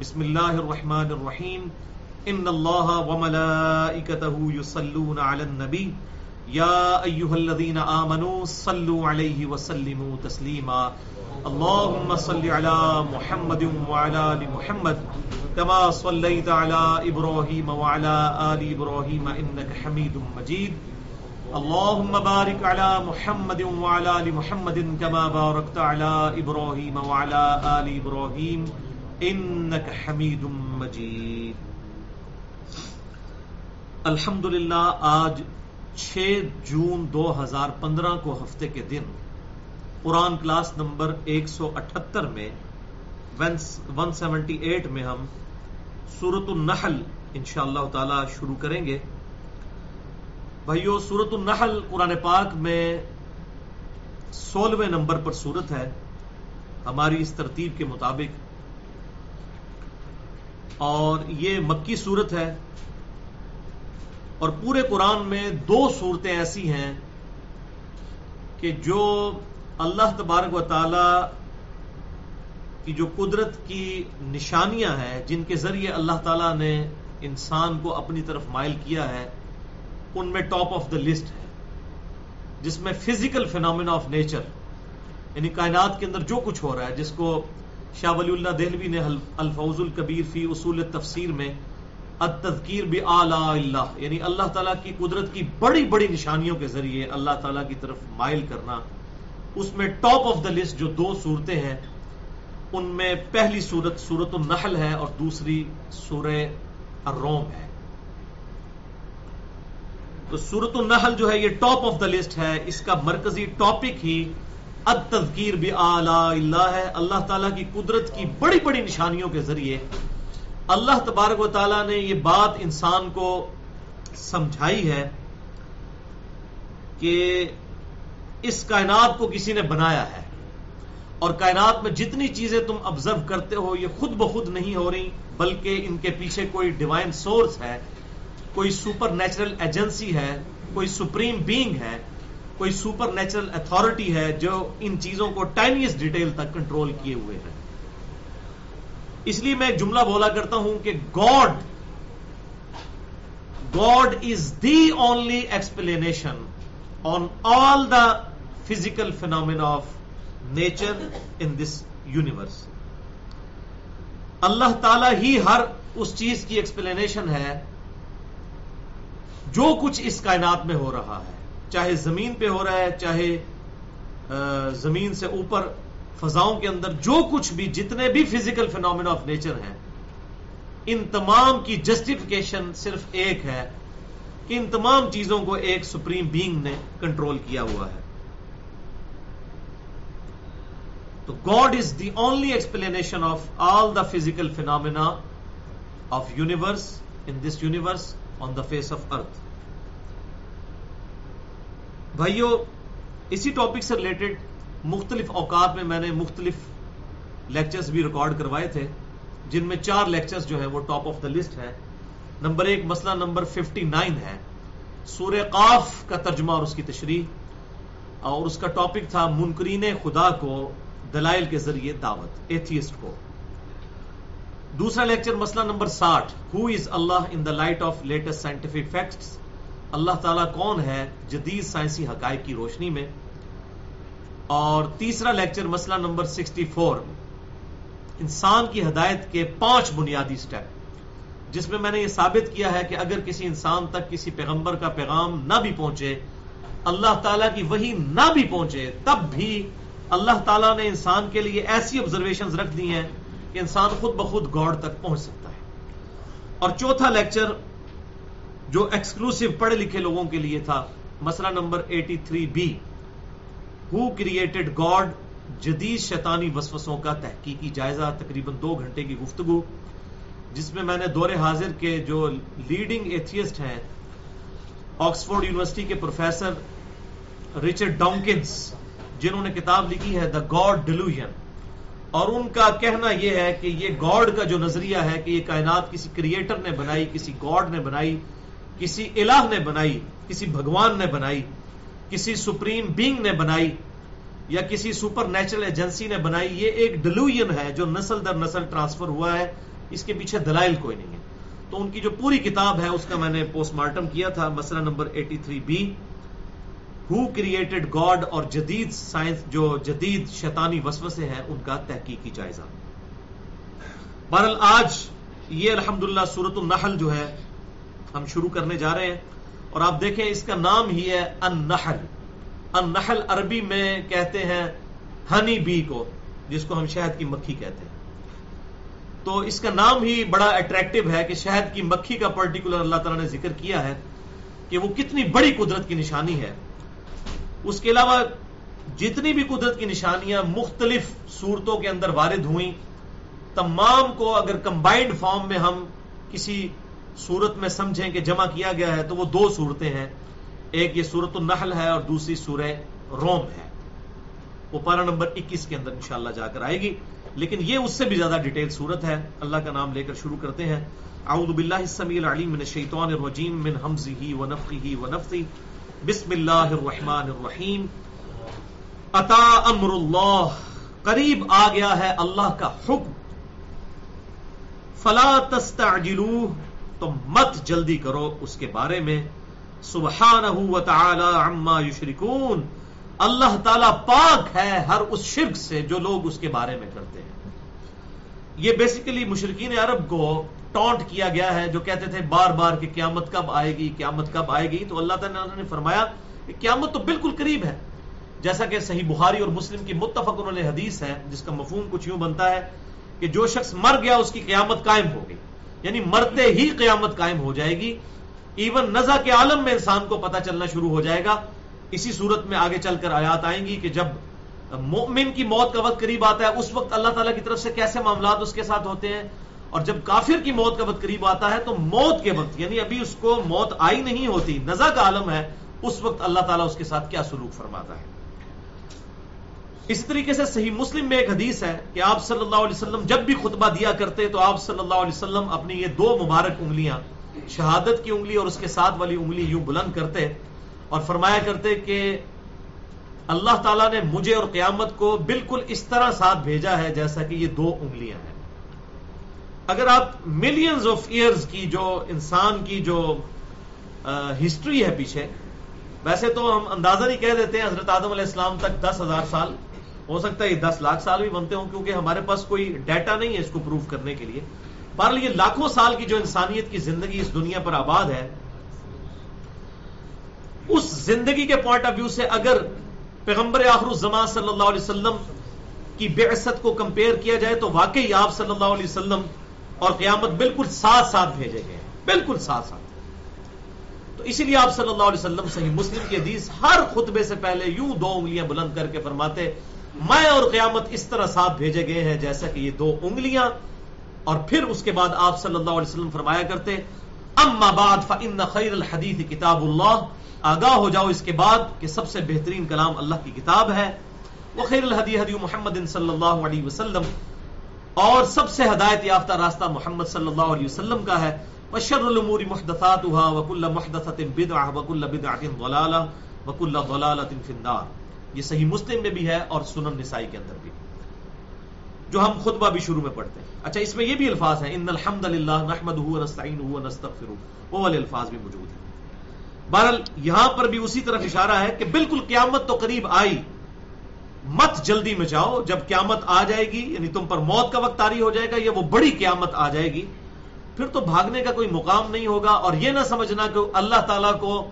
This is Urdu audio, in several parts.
بسم الله الرحمن الرحيم إن الله وملائكته يصلون على النبي يا أيها الذين آمنوا صلوا عليه وسلموا تسليما اللهم صل على محمد وعلى آل محمد. كما صليت على إبراهيم وعلى آل إبراهيم إنك حميد مجيد اللهم بارك على محمد وعلى آل محمد كما باركت على إبراهيم وعلى آل إبراهيم انک حمید مجید الحمد للہ آج چھ جون دو ہزار پندرہ کو ہفتے کے دن، قرآن کلاس نمبر ایک سو اٹھتر میں ون سیونٹی ایٹ میں ہم سورت النحل انشاء اللہ تعالی شروع کریں گے۔ بھائیو سورت النحل قرآن پاک میں سولہویں نمبر پر سورت ہے۔ ہماری اس ترتیب کے مطابق اور یہ مکی صورت ہے اور پورے قرآن میں دو صورتیں ایسی ہیں کہ جو اللہ تبارک و تعالی کی جو قدرت کی نشانیاں ہیں، جن کے ذریعے اللہ تعالیٰ نے انسان کو اپنی طرف مائل کیا ہے، ان میں ٹاپ آف دا لسٹ ہے، جس میں فزیکل فینومینا آف نیچر یعنی کائنات کے اندر جو کچھ ہو رہا ہے، جس کو شاہ ولی اللہ دہلوی نے الفوز القبیر فی اصول تفسیر میں التذکیر بھی اللہ یعنی اللہ تعالیٰ کی قدرت کی بڑی بڑی نشانیوں کے ذریعے اللہ تعالیٰ کی طرف مائل کرنا، اس میں ٹاپ آف دا لسٹ جو دو صورتیں ہیں، ان میں پہلی صورت سورت النحل ہے اور دوسری سورہ الروم ہے۔ تو سورت النحل جو ہے یہ ٹاپ آف دا لسٹ ہے، اس کا مرکزی ٹاپک ہی تذکیر بھی اللہ ہے۔ اللہ تعالیٰ کی قدرت کی بڑی بڑی نشانیوں کے ذریعے۔ اللہ تبارک و تعالیٰ نے یہ بات انسان کو سمجھائی ہے کہ اس کائنات کو کسی نے بنایا ہے۔ اور کائنات میں جتنی چیزیں تم آبزرو کرتے ہو، یہ خود بخود نہیں ہو رہی، بلکہ ان کے پیچھے کوئی ڈیوائن سورس ہے، کوئی سپر نیچرل ایجنسی ہے، کوئی سپریم بینگ ہے۔ کوئی سپر نیچرل اتارٹی ہے جو ان چیزوں کو ٹائنیس ڈیٹیل تک کنٹرول کیے ہوئے ہیں اس لیے میں ایک جملہ بولا کرتا ہوں کہ God God is the only explanation on all the physical phenomena of nature in this universe اللہ تعالی ہی ہر اس چیز کی ایکسپلینیشن ہے جو کچھ اس کائنات میں ہو رہا ہے۔ چاہے زمین پہ ہو رہا ہے، چاہے زمین سے اوپر فضاؤں کے اندر جو کچھ بھی، جتنے بھی فزیکل فینومینا آف نیچر ہیں، ان تمام کی جسٹیفیکیشن صرف ایک ہے کہ ان تمام چیزوں کو ایک سپریم بینگ نے کنٹرول کیا ہوا ہے۔ تو God is the only explanation of all the physical phenomena of universe in this universe on the face of earth بھائیو، اسی ٹاپک سے ریلیٹڈ مختلف اوقات میں میں نے مختلف لیکچرز بھی ریکارڈ کروائے تھے، جن میں چار لیکچرز جو ہے وہ ٹاپ آف دا لسٹ ہے نمبر ایک مسئلہ نمبر ففٹی نائن ہے۔ سور قاف کا ترجمہ اور اس کی تشریح، اور اس کا ٹاپک تھا منکرین خدا کو، دلائل کے ذریعے دعوت ایتھیسٹ کو۔ دوسرا لیکچر مسئلہ نمبر ساٹھ who is Allah in the light of latest scientific facts اللہ تعالیٰ کون ہے جدید سائنسی حقائق کی روشنی میں؟ اور تیسرا لیکچر مسئلہ نمبر سکسٹی فور، انسان کی ہدایت کے پانچ بنیادی سٹیپ۔ جس میں میں نے یہ ثابت کیا ہے کہ اگر کسی انسان تک کسی پیغمبر کا پیغام نہ بھی پہنچے، اللہ تعالیٰ کی وہی نہ بھی پہنچے، تب بھی اللہ تعالیٰ نے انسان کے لیے ایسی آبزرویشن رکھ دی ہیں کہ انسان خود بخود گاڈ تک پہنچ سکتا ہے۔ اور چوتھا لیکچر جو ایکسکلوسو پڑھے لکھے لوگوں کے لیے تھا۔ مسئلہ number eighty three B who created God جدید شیطانی وسوسوں کا تحقیقی جائزہ، تقریباً دو گھنٹے کی گفتگو، جس میں میں نے دور حاضر کے جو لیڈنگ ایتھیسٹ ہیں، آکسفورڈ یونیورسٹی کے پروفیسر ریچرڈ ڈانکنس جنہوں نے کتاب لکھی ہے دا گاڈ ڈیلوژن اور ان کا کہنا یہ ہے کہ یہ گاڈ کا جو نظریہ ہے، کہ یہ کائنات کسی کریٹر نے بنائی، کسی گاڈ نے بنائی کسی الہ نے بنائی، کسی بھگوان نے بنائی، کسی سپریم بینگ نے بنائی، یا کسی سپر نیچرل ایجنسی نے بنائی، یہ ایک ڈلوژن ہے جو نسل در نسل ٹرانسفر ہوا ہے، اس کے پیچھے دلائل کوئی نہیں ہے۔ تو ان کی جو پوری کتاب ہے، اس کا میں نے پوسٹ مارٹم کیا تھا، مسئلہ number eighty three B who created God اور جدید سائنس جو جدید شیطانی وسوسے ہیں، ان کا تحقیقی جائزہ۔ بہرحال آج یہ الحمدللہ سورت النحل جو ہے ہم شروع کرنے جا رہے ہیں اور آپ دیکھیں اس کا نام ہی ہے النحل۔ النحل عربی میں کہتے ہیں ہنی بی کو، جس کو ہم شہد کی مکھی کہتے ہیں۔ تو اس کا نام ہی بڑا اٹریکٹو ہے کہ شہد کی مکھی کا پرٹیکولر اللہ تعالیٰ نے ذکر کیا ہے کہ وہ کتنی بڑی قدرت کی نشانی ہے۔ اس کے علاوہ جتنی بھی قدرت کی نشانیاں مختلف صورتوں کے اندر وارد ہوئیں، تمام کو اگر کمبائنڈ فارم میں ہم کسی صورت میں سمجھیں کہ جمع کیا گیا ہے تو وہ دو صورتیں ہیں۔ ایک یہ صورت النحل ہے اور دوسری سورہ روم ہے۔ وہ پارا نمبر اکیس کے اندر انشاءاللہ جا کر آئے گی۔ لیکن یہ اس سے بھی زیادہ ڈیٹیل صورت ہے۔ اللہ کا نام لے کر شروع کرتے ہیں۔ اعوذ باللہ السمیع العلیم من الشیطان الرجیم من حمزه ونفخه ونفثه بسم اللہ الرحمن الرحیم۔ اتا امر اللہ۔ قریب آ گیا ہے اللہ کا حکم۔ فلا تستعجلوه تو مت جلدی کرو اس کے بارے میں۔ سبحانہ وتعالی عما یشرکون۔ اللہ تعالیٰ پاک ہے ہر اس شرک سے جو لوگ اس کے بارے میں کرتے ہیں۔ یہ بیسیکلی مشرقین عرب کو ٹونٹ کیا گیا ہے جو کہتے تھے بار بار کہ قیامت کب آئے گی، قیامت کب آئے گی۔ تو اللہ تعالیٰ نے فرمایا کہ قیامت تو بالکل قریب ہے۔ جیسا کہ صحیح بخاری اور مسلم کی متفق انہوں نے حدیث ہے، جس کا مفہوم کچھ یوں بنتا ہے کہ جو شخص مر گیا اس کی قیامت قائم ہو گئی۔ یعنی مرتے ہی قیامت قائم ہو جائے گی۔ ایون نزا کے عالم میں انسان کو پتا چلنا شروع ہو جائے گا۔ اسی صورت میں آگے چل کر آیات آئیں گی کہ جب مومن کی موت کا وقت قریب آتا ہے، اس وقت اللہ تعالیٰ کی طرف سے کیسے معاملات اس کے ساتھ ہوتے ہیں؟ اور جب کافر کی موت کا وقت قریب آتا ہے تو موت کے وقت یعنی ابھی اس کو موت آئی نہیں ہوتی، نزا کا عالم ہے، اس وقت اللہ تعالیٰ اس کے ساتھ کیا سلوک فرماتا ہے؟ اسی طریقے سے صحیح مسلم میں ایک حدیث ہے کہ آپ صلی اللہ علیہ وسلم جب بھی خطبہ دیا کرتے تو آپ صلی اللہ علیہ وسلم اپنی یہ دو مبارک انگلیاں، شہادت کی انگلی اور اس کے ساتھ والی انگلی یوں بلند کرتے اور فرمایا کرتے کہ اللہ تعالیٰ نے مجھے اور قیامت کو بالکل اس طرح ساتھ بھیجا ہے جیسا کہ یہ دو انگلیاں ہیں۔ اگر آپ ملینز آف ایئرز کی جو انسان کی جو ہسٹری ہے پیچھے، ویسے تو ہم اندازہ نہیں کہہ دیتے ہیں حضرت آدم علیہ السلام تک دس ہزار سال ہو سکتا ہے یہ دس لاکھ سال بھی بنتے ہوں کیونکہ ہمارے پاس کوئی ڈیٹا نہیں ہے اس کو پروف کرنے کے لیے۔ بہرحال یہ لاکھوں سال کی جو انسانیت کی زندگی اس دنیا پر آباد ہے، اس زندگی کے پوائنٹ آف ویو سے اگر پیغمبر آخر الزمان صلی اللہ علیہ وسلم کی بعثت کو کمپیئر کیا جائے تو واقعی آپ صلی اللہ علیہ وسلم اور قیامت بالکل ساتھ ساتھ بھیجے گئے بالکل ساتھ ساتھ۔ تو اسی لیے آپ صلی اللہ علیہ وسلم صحیح مسلم کی حدیث ہر خطبے سے پہلے یوں دو انگلیاں بلند کر کے فرماتے میں اور قیامت اس طرح ساتھ بھیجے گئے ہیں جیسا کہ یہ دو انگلیاں، اور پھر اس کے بعد آپ صلی اللہ علیہ وسلم فرمایا کرتے، اما بعد فان خیر الحدیث کتاب اللہ، آگاہ ہو جاؤ اس کے بعد کہ سب سے بہترین کلام اللہ کی کتاب ہے۔ وہ خیر الحدی حدی محمد صلی اللہ علیہ وسلم، اور سب سے ہدایت یافتہ راستہ محمد صلی اللہ علیہ وسلم کا ہے۔ وشر الامور محدثاتها وكل محدثه بدعه وكل بدعه ضلاله وكل ضلاله في النار۔ یہ صحیح مسلم میں بھی ہے اور سنن نسائی کے اندر بھی، جو ہم خطبہ بھی شروع میں پڑھتے ہیں۔ اچھا اس میں یہ بھی الفاظ ہیں، ان الحمد للہ نحمده ونستعينه ونستغفره وہ والے الفاظ بھی موجود ہیں۔ بہرحال، یہاں پر بھی اسی طرف اشارہ ہے کہ بالکل قیامت تو قریب آئی، مت جلدی میں جاؤ، جب قیامت آ جائے گی یعنی تم پر موت کا وقت تاری ہو جائے گا، یا وہ بڑی قیامت آ جائے گی، پھر تو بھاگنے کا کوئی مقام نہیں ہوگا۔ اور یہ نہ سمجھنا کہ اللہ تعالیٰ کو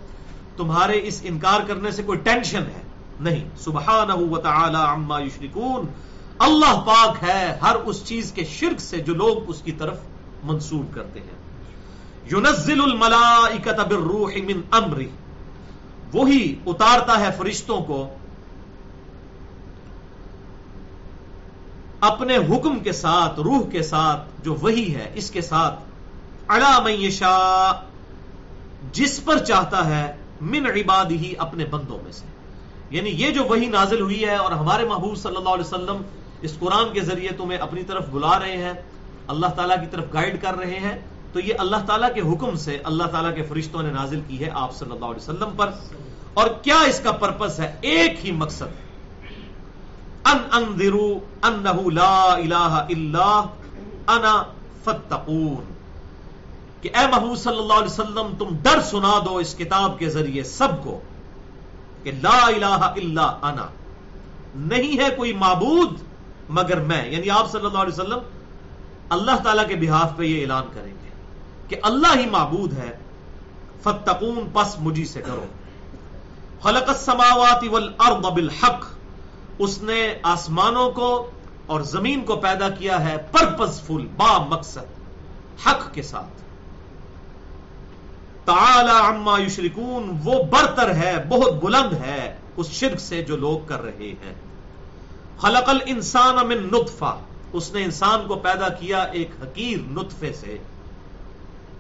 تمہارے اس انکار کرنے سے کوئی ٹینشن ہے۔ نہیں۔ سبحانہ و تعالی عما یشرکون۔ اللہ پاک ہے ہر اس چیز کے شرک سے جو لوگ اس کی طرف منسوب کرتے ہیں۔ یونزل الملائکت بالروح من امری۔ وہی اتارتا ہے فرشتوں کو اپنے حکم کے ساتھ، روح کے ساتھ جو وہی ہے، اس کے ساتھ۔ اڑا جس پر چاہتا ہے، من عباد ہی اپنے بندوں میں سے۔ یعنی یہ جو وہی نازل ہوئی ہے اور ہمارے محبوب صلی اللہ علیہ وسلم اس قرآن کے ذریعے تمہیں اپنی طرف بلا رہے ہیں، اللہ تعالیٰ کی طرف گائیڈ کر رہے ہیں، تو یہ اللہ تعالیٰ کے حکم سے اللہ تعالیٰ کے فرشتوں نے نازل کی ہے آپ صلی اللہ علیہ وسلم پر۔ اور کیا اس کا پرپس ہے؟ ایک ہی مقصد۔ ہے ان انذرو انہو لا الہ الا انا فتقون کہ اے محبوب صلی اللہ علیہ وسلم، تم ڈر سنا دو اس کتاب کے ذریعے سب کو۔ کہ لا الہ الا انا۔ نہیں ہے کوئی معبود مگر میں۔ یعنی آپ صلی اللہ علیہ وسلم اللہ تعالیٰ کے بحاف پہ یہ اعلان کریں گے کہ اللہ ہی معبود ہے۔ فتقون پس مجھی سے کرو۔ خلق السماوات والارض بالحق۔ اس نے آسمانوں کو اور زمین کو پیدا کیا ہے پرپز فل، با مقصد، حق کے ساتھ۔ تعالی عما یشرکون، وہ برتر ہے، بہت بلند ہے اس شرک سے جو لوگ کر رہے ہیں۔ خلق الانسان من نطفہ، اس نے انسان کو پیدا کیا ایک حقیر نطفے سے،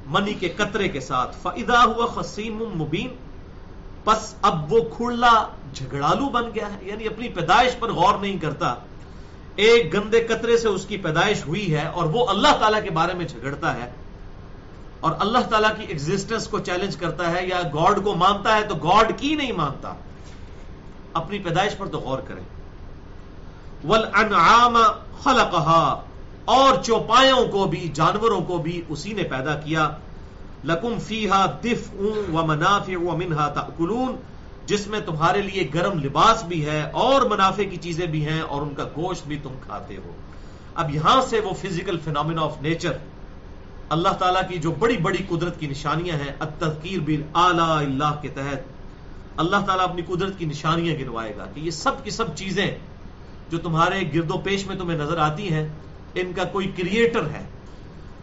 منی کے قطرے کے ساتھ۔ فَإِذَا ہوا خسیم مبین پس اب وہ کھڑلا جھگڑالو بن گیا ہے۔ یعنی اپنی پیدائش پر غور نہیں کرتا۔ ایک گندے قطرے سے اس کی پیدائش ہوئی ہے اور وہ اللہ تعالیٰ کے بارے میں جھگڑتا ہے۔ اور اللہ تعالیٰ کی ایگزسٹنس کو چیلنج کرتا ہے یا گاڈ کو مانتا ہے تو گاڈ کی نہیں مانتا؟ اپنی پیدائش پر تو غور کریں۔ والانعام خلقها۔ اور چوپایوں کو بھی، جانوروں کو بھی اسی نے پیدا کیا۔ لکم فیہا دفع و منافع و منہا تأکلون جس میں تمہارے لیے گرم لباس بھی ہے اور منافع کی چیزیں بھی ہیں اور ان کا گوشت بھی تم کھاتے ہو۔ اب یہاں سے وہ فزیکل فینومینا آف نیچر اللہ تعالیٰ کی جو بڑی بڑی قدرت کی نشانیاں ہیں، التذکیر بال اللہ کے تحت، اللہ تعالیٰ اپنی قدرت کی نشانیاں گنوائے گا کہ یہ سب کی سب چیزیں جو تمہارے گرد و پیش میں تمہیں نظر آتی ہیں، ان کا کوئی کریٹر ہے،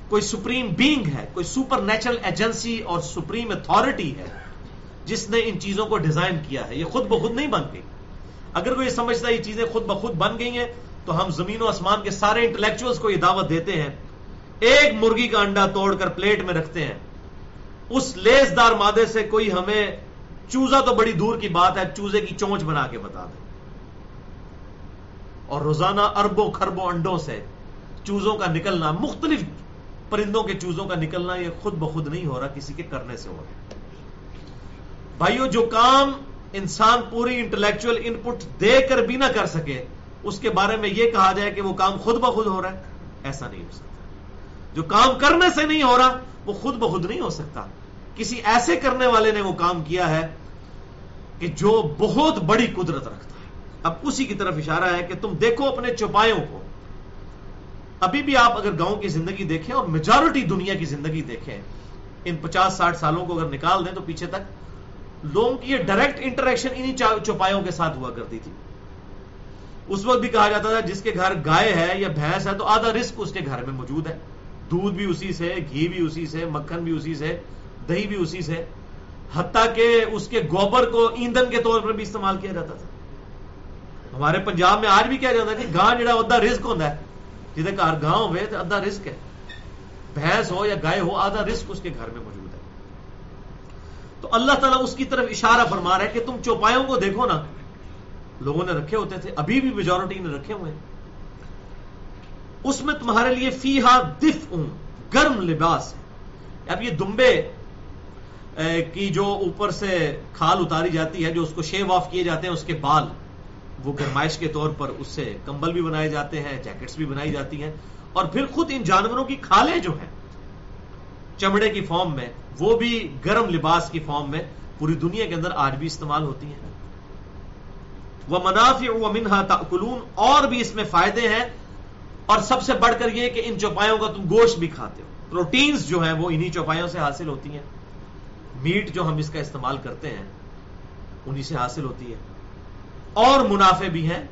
کوئی سپریم بینگ ہے، کوئی سپر نیچرل ایجنسی اور سپریم اتھارٹی ہے، جس نے ان چیزوں کو ڈیزائن کیا ہے۔ یہ خود بخود نہیں بن گئی۔ اگر کوئی سمجھتا ہے یہ چیزیں خود بخود بن گئی ہیں، تو ہم زمین و آسمان کے سارے انٹلیکچوئلس کو یہ دعوت دیتے ہیں ایک مرغی کا انڈا توڑ کر پلیٹ میں رکھتے ہیں۔ اس لیس دار مادے سے کوئی ہمیں چوزا تو بڑی دور کی بات ہے، چوزے کی چونچ بنا کے بتا دیں اور روزانہ اربوں خربوں انڈوں سے چوزوں کا نکلنا، مختلف پرندوں کے چوزوں کا نکلنا، یہ خود بخود نہیں ہو رہا، کسی کے کرنے سے ہو رہا۔ بھائیو، جو کام انسان پوری انٹلیکچوئل ان پٹ دے کر بھی نہ کر سکے، اس کے بارے میں یہ کہا جائے کہ وہ کام خود بخود ہو رہا ہے، ایسا نہیں ہو سکتا۔ جو کام کرنے سے نہیں ہو رہا، وہ خود بخود نہیں ہو سکتا۔ کسی ایسے کرنے والے نے وہ کام کیا ہے کہ جو بہت بڑی قدرت رکھتا اب اسی کی طرف اشارہ ہے کہ تم دیکھو اپنے چوپایوں کو۔ ابھی بھی آپ اگر گاؤں کی زندگی دیکھیں اور میجورٹی دنیا کی زندگی دیکھیں، ان پچاس ساٹھ سالوں کو اگر نکال دیں تو پیچھے تک لوگوں کی یہ ڈائریکٹ انٹریکشن انہی چوپایوں کے ساتھ ہوا کرتی تھی۔ اس وقت بھی کہا جاتا تھا، جس کے گھر گائے ہے یا بھینس ہے تو آدھا رسک اس کے گھر میں موجود ہے۔ دودھ بھی اسی سے گھی بھی اسی سے مکھن بھی اسی سے دہی بھی اسی سے حتیٰ کہ اس کے گوبر کو ایندھن کے طور پر بھی استعمال کیا جاتا تھا۔ ہمارے پنجاب میں آج بھی کیا جاتا ہے کہ گاں جڑا ادھا رسک ہوتا ہے۔ جہد گھر گاں ہوئے تو ادھا رسک ہے۔ بھینس ہو یا گائے ہو آدھا رسک اس کے گھر میں موجود ہے۔ تو اللہ تعالیٰ اس کی طرف اشارہ فرما رہا ہے کہ تم چوپایوں کو دیکھو نا۔ لوگوں نے رکھے ہوتے تھے، ابھی بھی میجورٹی نے رکھے ہوئے ہیں۔ اس میں تمہارے لیے فی ہا دف گرم لباس ہے۔ اب یہ دمبے کی جو اوپر سے کھال اتاری جاتی ہے، جو اس کو شیو آف کیے جاتے ہیں، اس کے بال، وہ گرمائش کے طور پر اس سے کمبل بھی بنائے جاتے ہیں جیکٹس بھی بنائی جاتی ہیں۔ اور پھر خود ان جانوروں کی کھالیں جو ہیں، چمڑے کی فارم میں، وہ بھی گرم لباس کی فارم میں پوری دنیا کے اندر آج بھی استعمال ہوتی ہیں۔ وہ منافع و منہا تاکلون اور بھی اس میں فائدے ہیں۔ اور سب سے بڑھ کر یہ کہ ان چوپایوں کا تم گوشت بھی کھاتے ہو۔ پروٹینز جو ہیں وہ انہی چوپایوں سے حاصل ہوتی ہیں۔ میٹ جو ہم اس کا استعمال کرتے ہیں، انہی سے حاصل ہوتی ہے۔ اور منافع بھی ہیں،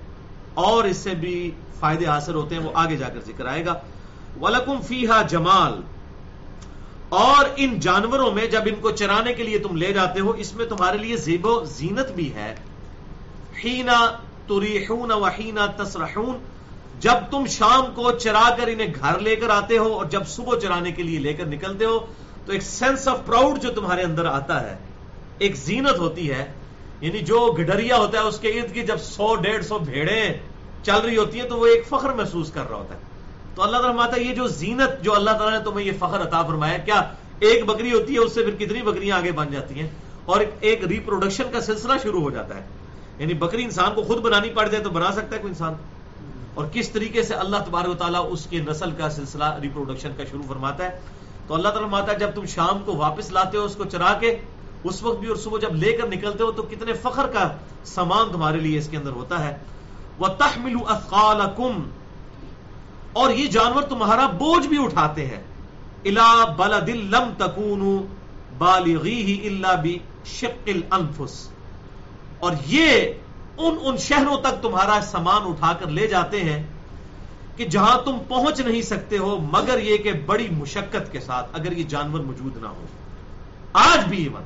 اور اس سے بھی فائدے حاصل ہوتے ہیں، وہ آگے جا کر ذکر آئے گا۔ ولکم فیحا جمال۔ اور ان جانوروں میں جب ان کو چرانے کے لیے تم لے جاتے ہو، اس میں تمہارے لیے زیب و زینت بھی ہے۔ ہینا تریحون و ہینا تسرحون۔ جب تم شام کو چرا کر انہیں گھر لے کر آتے ہو اور جب صبح چرانے کے لیے لے کر نکلتے ہو، تو ایک سینس آف پراؤڈ جو تمہارے اندر آتا ہے، ایک زینت ہوتی ہے۔ یعنی جو گڈریا ہوتا ہے، اس کے ارد کی جب سو، ڈیڑھ سو بھیڑے چل رہی ہوتی ہیں، تو وہ ایک فخر محسوس کر رہا ہوتا ہے۔ تو اللہ تعالیٰ ماتا یہ جو زینت جو اللہ تعالیٰ نے تمہیں یہ فخر عطا فرمایا، کیا ایک بکری ہوتی ہے، اس سے پھر کتنی بکریاں آگے بن جاتی ہیں؟ اور ایک ریپروڈکشن کا سلسلہ شروع ہو جاتا ہے۔ یعنی بکری انسان کو خود بنانی پڑ جائے تو بنا سکتا ہے کوئی انسان؟ اور کس طریقے سے اللہ تبارک و تعالیٰ اس کے نسل کا سلسلہ ریپروڈکشن کا شروع فرماتا ہے؟ تو اللہ تعالیٰ ماتا جب تم شام کو واپس لاتے ہو اس کو چرا کے، اس وقت بھی اور صبح جب لے کر نکلتے ہو تو کتنے فخر کا سامان تمہارے لیے اس کے اندر ہوتا ہے۔ وہ تخمل اور یہ جانور تمہارا بوجھ بھی اٹھاتے ہیں۔ الا بل دل لم تکون بالغی ہی اللہ بھی شکل انفس اور یہ ان ان شہروں تک تمہارا سامان اٹھا کر لے جاتے ہیں کہ جہاں تم پہنچ نہیں سکتے ہو، مگر یہ کہ بڑی مشقت کے ساتھ اگر یہ جانور موجود نہ ہو۔ آج بھی ایون،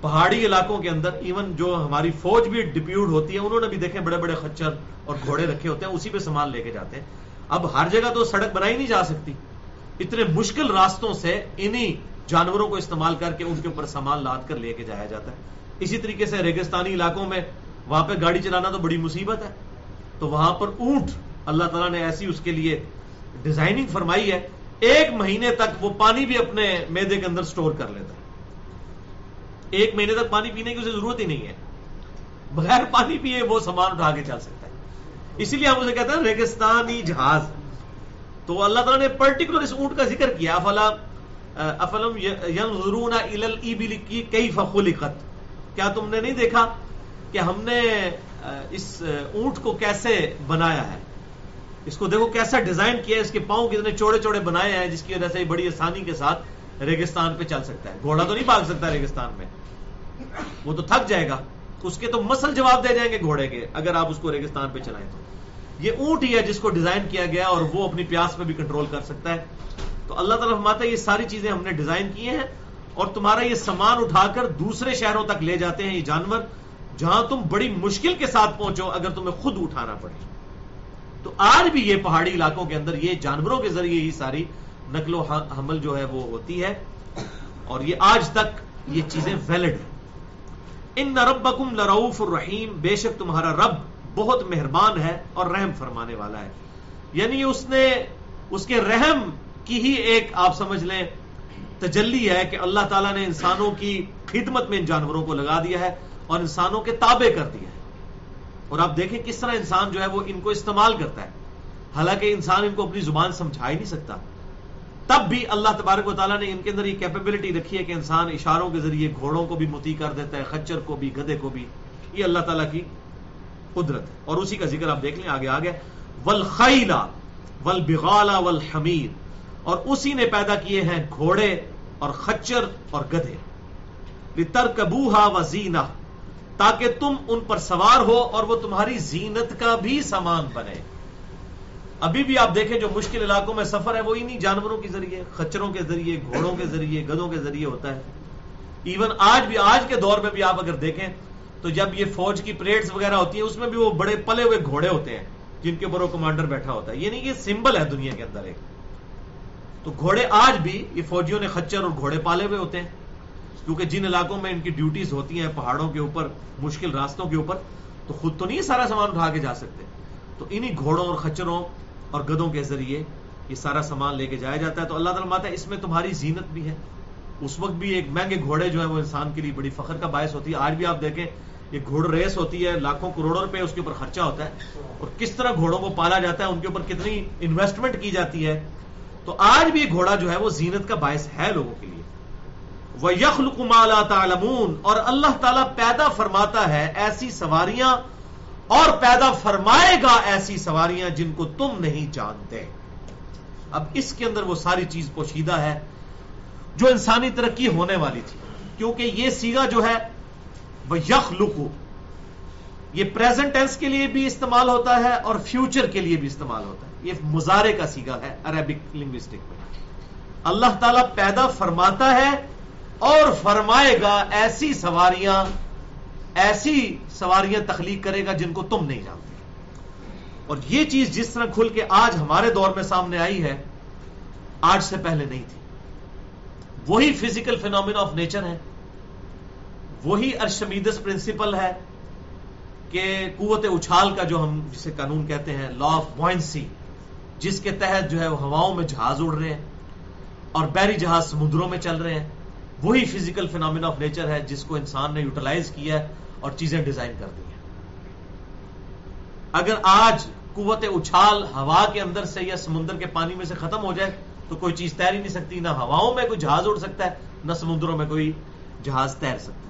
پہاڑی علاقوں کے اندر ایون جو ہماری فوج بھی ڈپیوڈ ہوتی ہے، انہوں نے بھی دیکھے بڑے بڑے خچر اور گھوڑے رکھے ہوتے ہیں، اسی پہ سامان لے کے جاتے ہیں۔ اب ہر جگہ تو سڑک بنائی نہیں جا سکتی۔ اتنے مشکل راستوں سے انہی جانوروں کو استعمال کر کے ان کے اوپر سامان لاد کر لے کے جایا جاتا ہے۔ اسی طریقے سے ریگستانی علاقوں میں وہاں پہ گاڑی چلانا تو بڑی مصیبت ہے۔ تو وہاں پر اونٹ اللہ تعالیٰ نے ایسی اس کے لیے ڈیزائننگ فرمائی ہے، ایک مہینے تک وہ پانی بھی اپنے میدے کے اندر سٹور کر لیتا ہے۔ ایک مہینے تک پانی پینے کی اسے ضرورت ہی نہیں ہے۔ بغیر پانی پیے وہ سامان اٹھا کے چل سکتا ہے۔ اسی لیے ہم اسے کہتے ہیں ریگستانی جہاز۔ تو اللہ تعالیٰ نے پرٹیکولر اس اونٹ کا ذکر کیا، افلا افلم ینظرون الى الابل کی کئی فخلقت کیا تم نے نہیں دیکھا کہ ہم نے اس اونٹ کو کیسے بنایا ہے؟ اس کو دیکھو کیسا ڈیزائن کیا ہے، اس کے پاؤں کتنے چوڑے چوڑے بنائے ہیں، جس کی وجہ سے بڑی آسانی کے ساتھ ریگستان پہ چل سکتا ہے۔ گھوڑا تو نہیں بھاگ سکتا ریگستان میں۔ وہ تو تھک جائے گا۔ اس کے تو مسل جواب دے جائیں گے گھوڑے کے، اگر آپ اس کو ریگستان پہ چلائیں تو۔ یہ اونٹ ہی ہے جس کو ڈیزائن کیا گیا اور وہ اپنی پیاس پہ بھی کنٹرول کر سکتا ہے۔ تو اللہ تعالیٰ فرماتا ہے یہ ساری چیزیں ہم نے ڈیزائن کیے ہیں۔ اور تمہارا یہ سامان اٹھا کر دوسرے شہروں تک لے جاتے ہیں یہ جانور، جہاں تم بڑی مشکل کے ساتھ پہنچو اگر تمہیں خود اٹھانا پڑے۔ تو آج بھی یہ پہاڑی علاقوں کے اندر یہ جانوروں کے ذریعے ہی ساری نقل و حمل جو ہے وہ ہوتی ہے۔ اور یہ آج تک یہ چیزیں ویلڈ ہیں۔ ان ربکم لروف الرحیم بے شک تمہارا رب بہت مہربان ہے اور رحم فرمانے والا ہے۔ یعنی اس نے، اس کے رحم کی ہی ایک، آپ سمجھ لیں تجلی ہے کہ اللہ تعالیٰ نے انسانوں کی خدمت میں ان جانوروں کو لگا دیا ہے اور انسانوں کے تابع کر دیا ہے۔ اور آپ دیکھیں کس طرح انسان جو ہے وہ ان کو استعمال کرتا ہے۔ حالانکہ انسان ان کو اپنی زبان سمجھا ہی نہیں سکتا۔ تب بھی اللہ تبارک و تعالیٰ نے ان کے اندر یہ کیپیبلٹی رکھی ہے کہ انسان اشاروں کے ذریعے گھوڑوں کو بھی متی کر دیتا ہے، خچر کو بھی گدے کو بھی۔ یہ اللہ تعالیٰ کی قدرت ہے۔ اور اسی کا ذکر آپ دیکھ لیں آگے آگے۔ ول ول بغالا اور اسی نے پیدا کیے ہیں گھوڑے اور خچر اور گدھے۔ ترکبوہا و زینا تاکہ تم ان پر سوار ہو اور وہ تمہاری زینت کا بھی سامان بنے۔ ابھی بھی آپ دیکھیں جو مشکل علاقوں میں سفر ہے، وہ انہی جانوروں کے ذریعے، خچروں کے ذریعے، گھوڑوں کے ذریعے گدوں کے ذریعے ہوتا ہے۔ ایون آج بھی، آج کے دور میں بھی آپ اگر دیکھیں، تو جب یہ فوج کی پریڈز وغیرہ ہوتی ہیں، اس میں بھی وہ بڑے پلے ہوئے گھوڑے ہوتے ہیں، جن کے اوپر وہ کمانڈر بیٹھا ہوتا ہے۔ یہ نہیں یہ سمبل ہے دنیا کے اندر ایک۔ تو گھوڑے آج بھی یہ فوجیوں نے خچر اور گھوڑے پالے ہوئے ہوتے ہیں۔ کیونکہ جن علاقوں میں ان کی ڈیوٹیز ہوتی ہیں، پہاڑوں کے اوپر، مشکل راستوں کے اوپر، تو خود تو نہیں سارا سامان اٹھا کے جا سکتے۔ تو انہی گھوڑوں اور خچروں اور گدوں کے ذریعے یہ سارا سامان لے کے جایا جاتا ہے۔ تو اللہ تعالیٰ ماتا ہے، اس میں تمہاری زینت بھی ہے۔ اس وقت بھی ایک مہنگے گھوڑے جو ہیں وہ انسان کے لیے بڑی فخر کا باعث ہوتی ہے۔ آج بھی آپ دیکھیں، یہ گھوڑ ریس ہوتی ہے، لاکھوں کروڑوں روپے اس کے اوپر خرچہ ہوتا ہے۔ اور کس طرح گھوڑوں کو پالا جاتا ہے، ان کے اوپر کتنی انویسٹمنٹ کی جاتی ہے۔ تو آج بھی گھوڑا جو ہے وہ زینت کا باعث ہے لوگوں کے لیے۔ وہ یخل کمالا تعلمون۔ اور اللہ تعالیٰ پیدا فرماتا ہے ایسی سواریاں اور پیدا فرمائے گا ایسی سواریاں جن کو تم نہیں جانتے۔ اب اس کے اندر وہ ساری چیز پوشیدہ ہے جو انسانی ترقی ہونے والی تھی۔ کیونکہ یہ سیگا جو ہے وہ یخ لکو یہ پریزنٹ ٹینس کے لیے بھی استعمال ہوتا ہے اور فیوچر کے لیے بھی استعمال ہوتا ہے۔ یہ مظاہرے کا سیگا ہے عربک لنگوسٹک میں۔ اللہ تعالیٰ پیدا فرماتا ہے اور فرمائے گا ایسی سواریاں ایسی سواریاں تخلیق کرے گا جن کو تم نہیں جانتے۔ اور یہ چیز جس طرح کھل کے آج ہمارے دور میں سامنے آئی ہے، آج سے پہلے نہیں تھی۔ وہی فزیکل فینومینا آف نیچر ہے، وہی ارشمیدس پرنسپل ہے کہ قوت اچھال کا جو ہم جسے قانون کہتے ہیں لا آف بوائنسی جس کے تحت جو ہے وہ ہواؤں میں جہاز اڑ رہے ہیں اور بحری جہاز سمندروں میں چل رہے ہیں، وہی فزیکل فینومینا آف نیچر ہے جس کو انسان نے یوٹیلائز کیا ہے اور چیزیں ڈیزائن کر دی ہیں۔ اگر آج قوت اچھال ہوا کے اندر سے یا سمندر کے پانی میں سے ختم ہو جائے تو کوئی چیز تیر ہی نہیں سکتی، نہ ہواؤں میں کوئی جہاز اڑ سکتا ہے، نہ سمندروں میں کوئی جہاز تیر سکتا ہے۔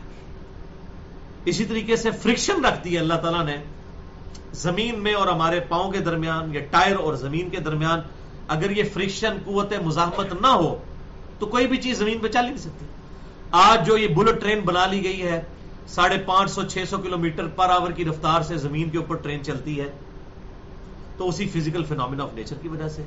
اسی طریقے سے فرکشن رکھتی ہے اللہ تعالیٰ نے زمین میں اور ہمارے پاؤں کے درمیان یا ٹائر اور زمین کے درمیان اگر یہ فرکشن قوت مزاحمت نہ ہو، تو کوئی بھی چیز زمین پہ چل نہیں سکتی۔ آج جو یہ بلٹ ٹرین بنا لی گئی ہے، ساڑھے پانچ سو، چھ سو کلو میٹر پر آور کی رفتار سے زمین کے اوپر ٹرین چلتی ہے، تو اسی فزیکل فینومینا آف نیچر کی وجہ سے۔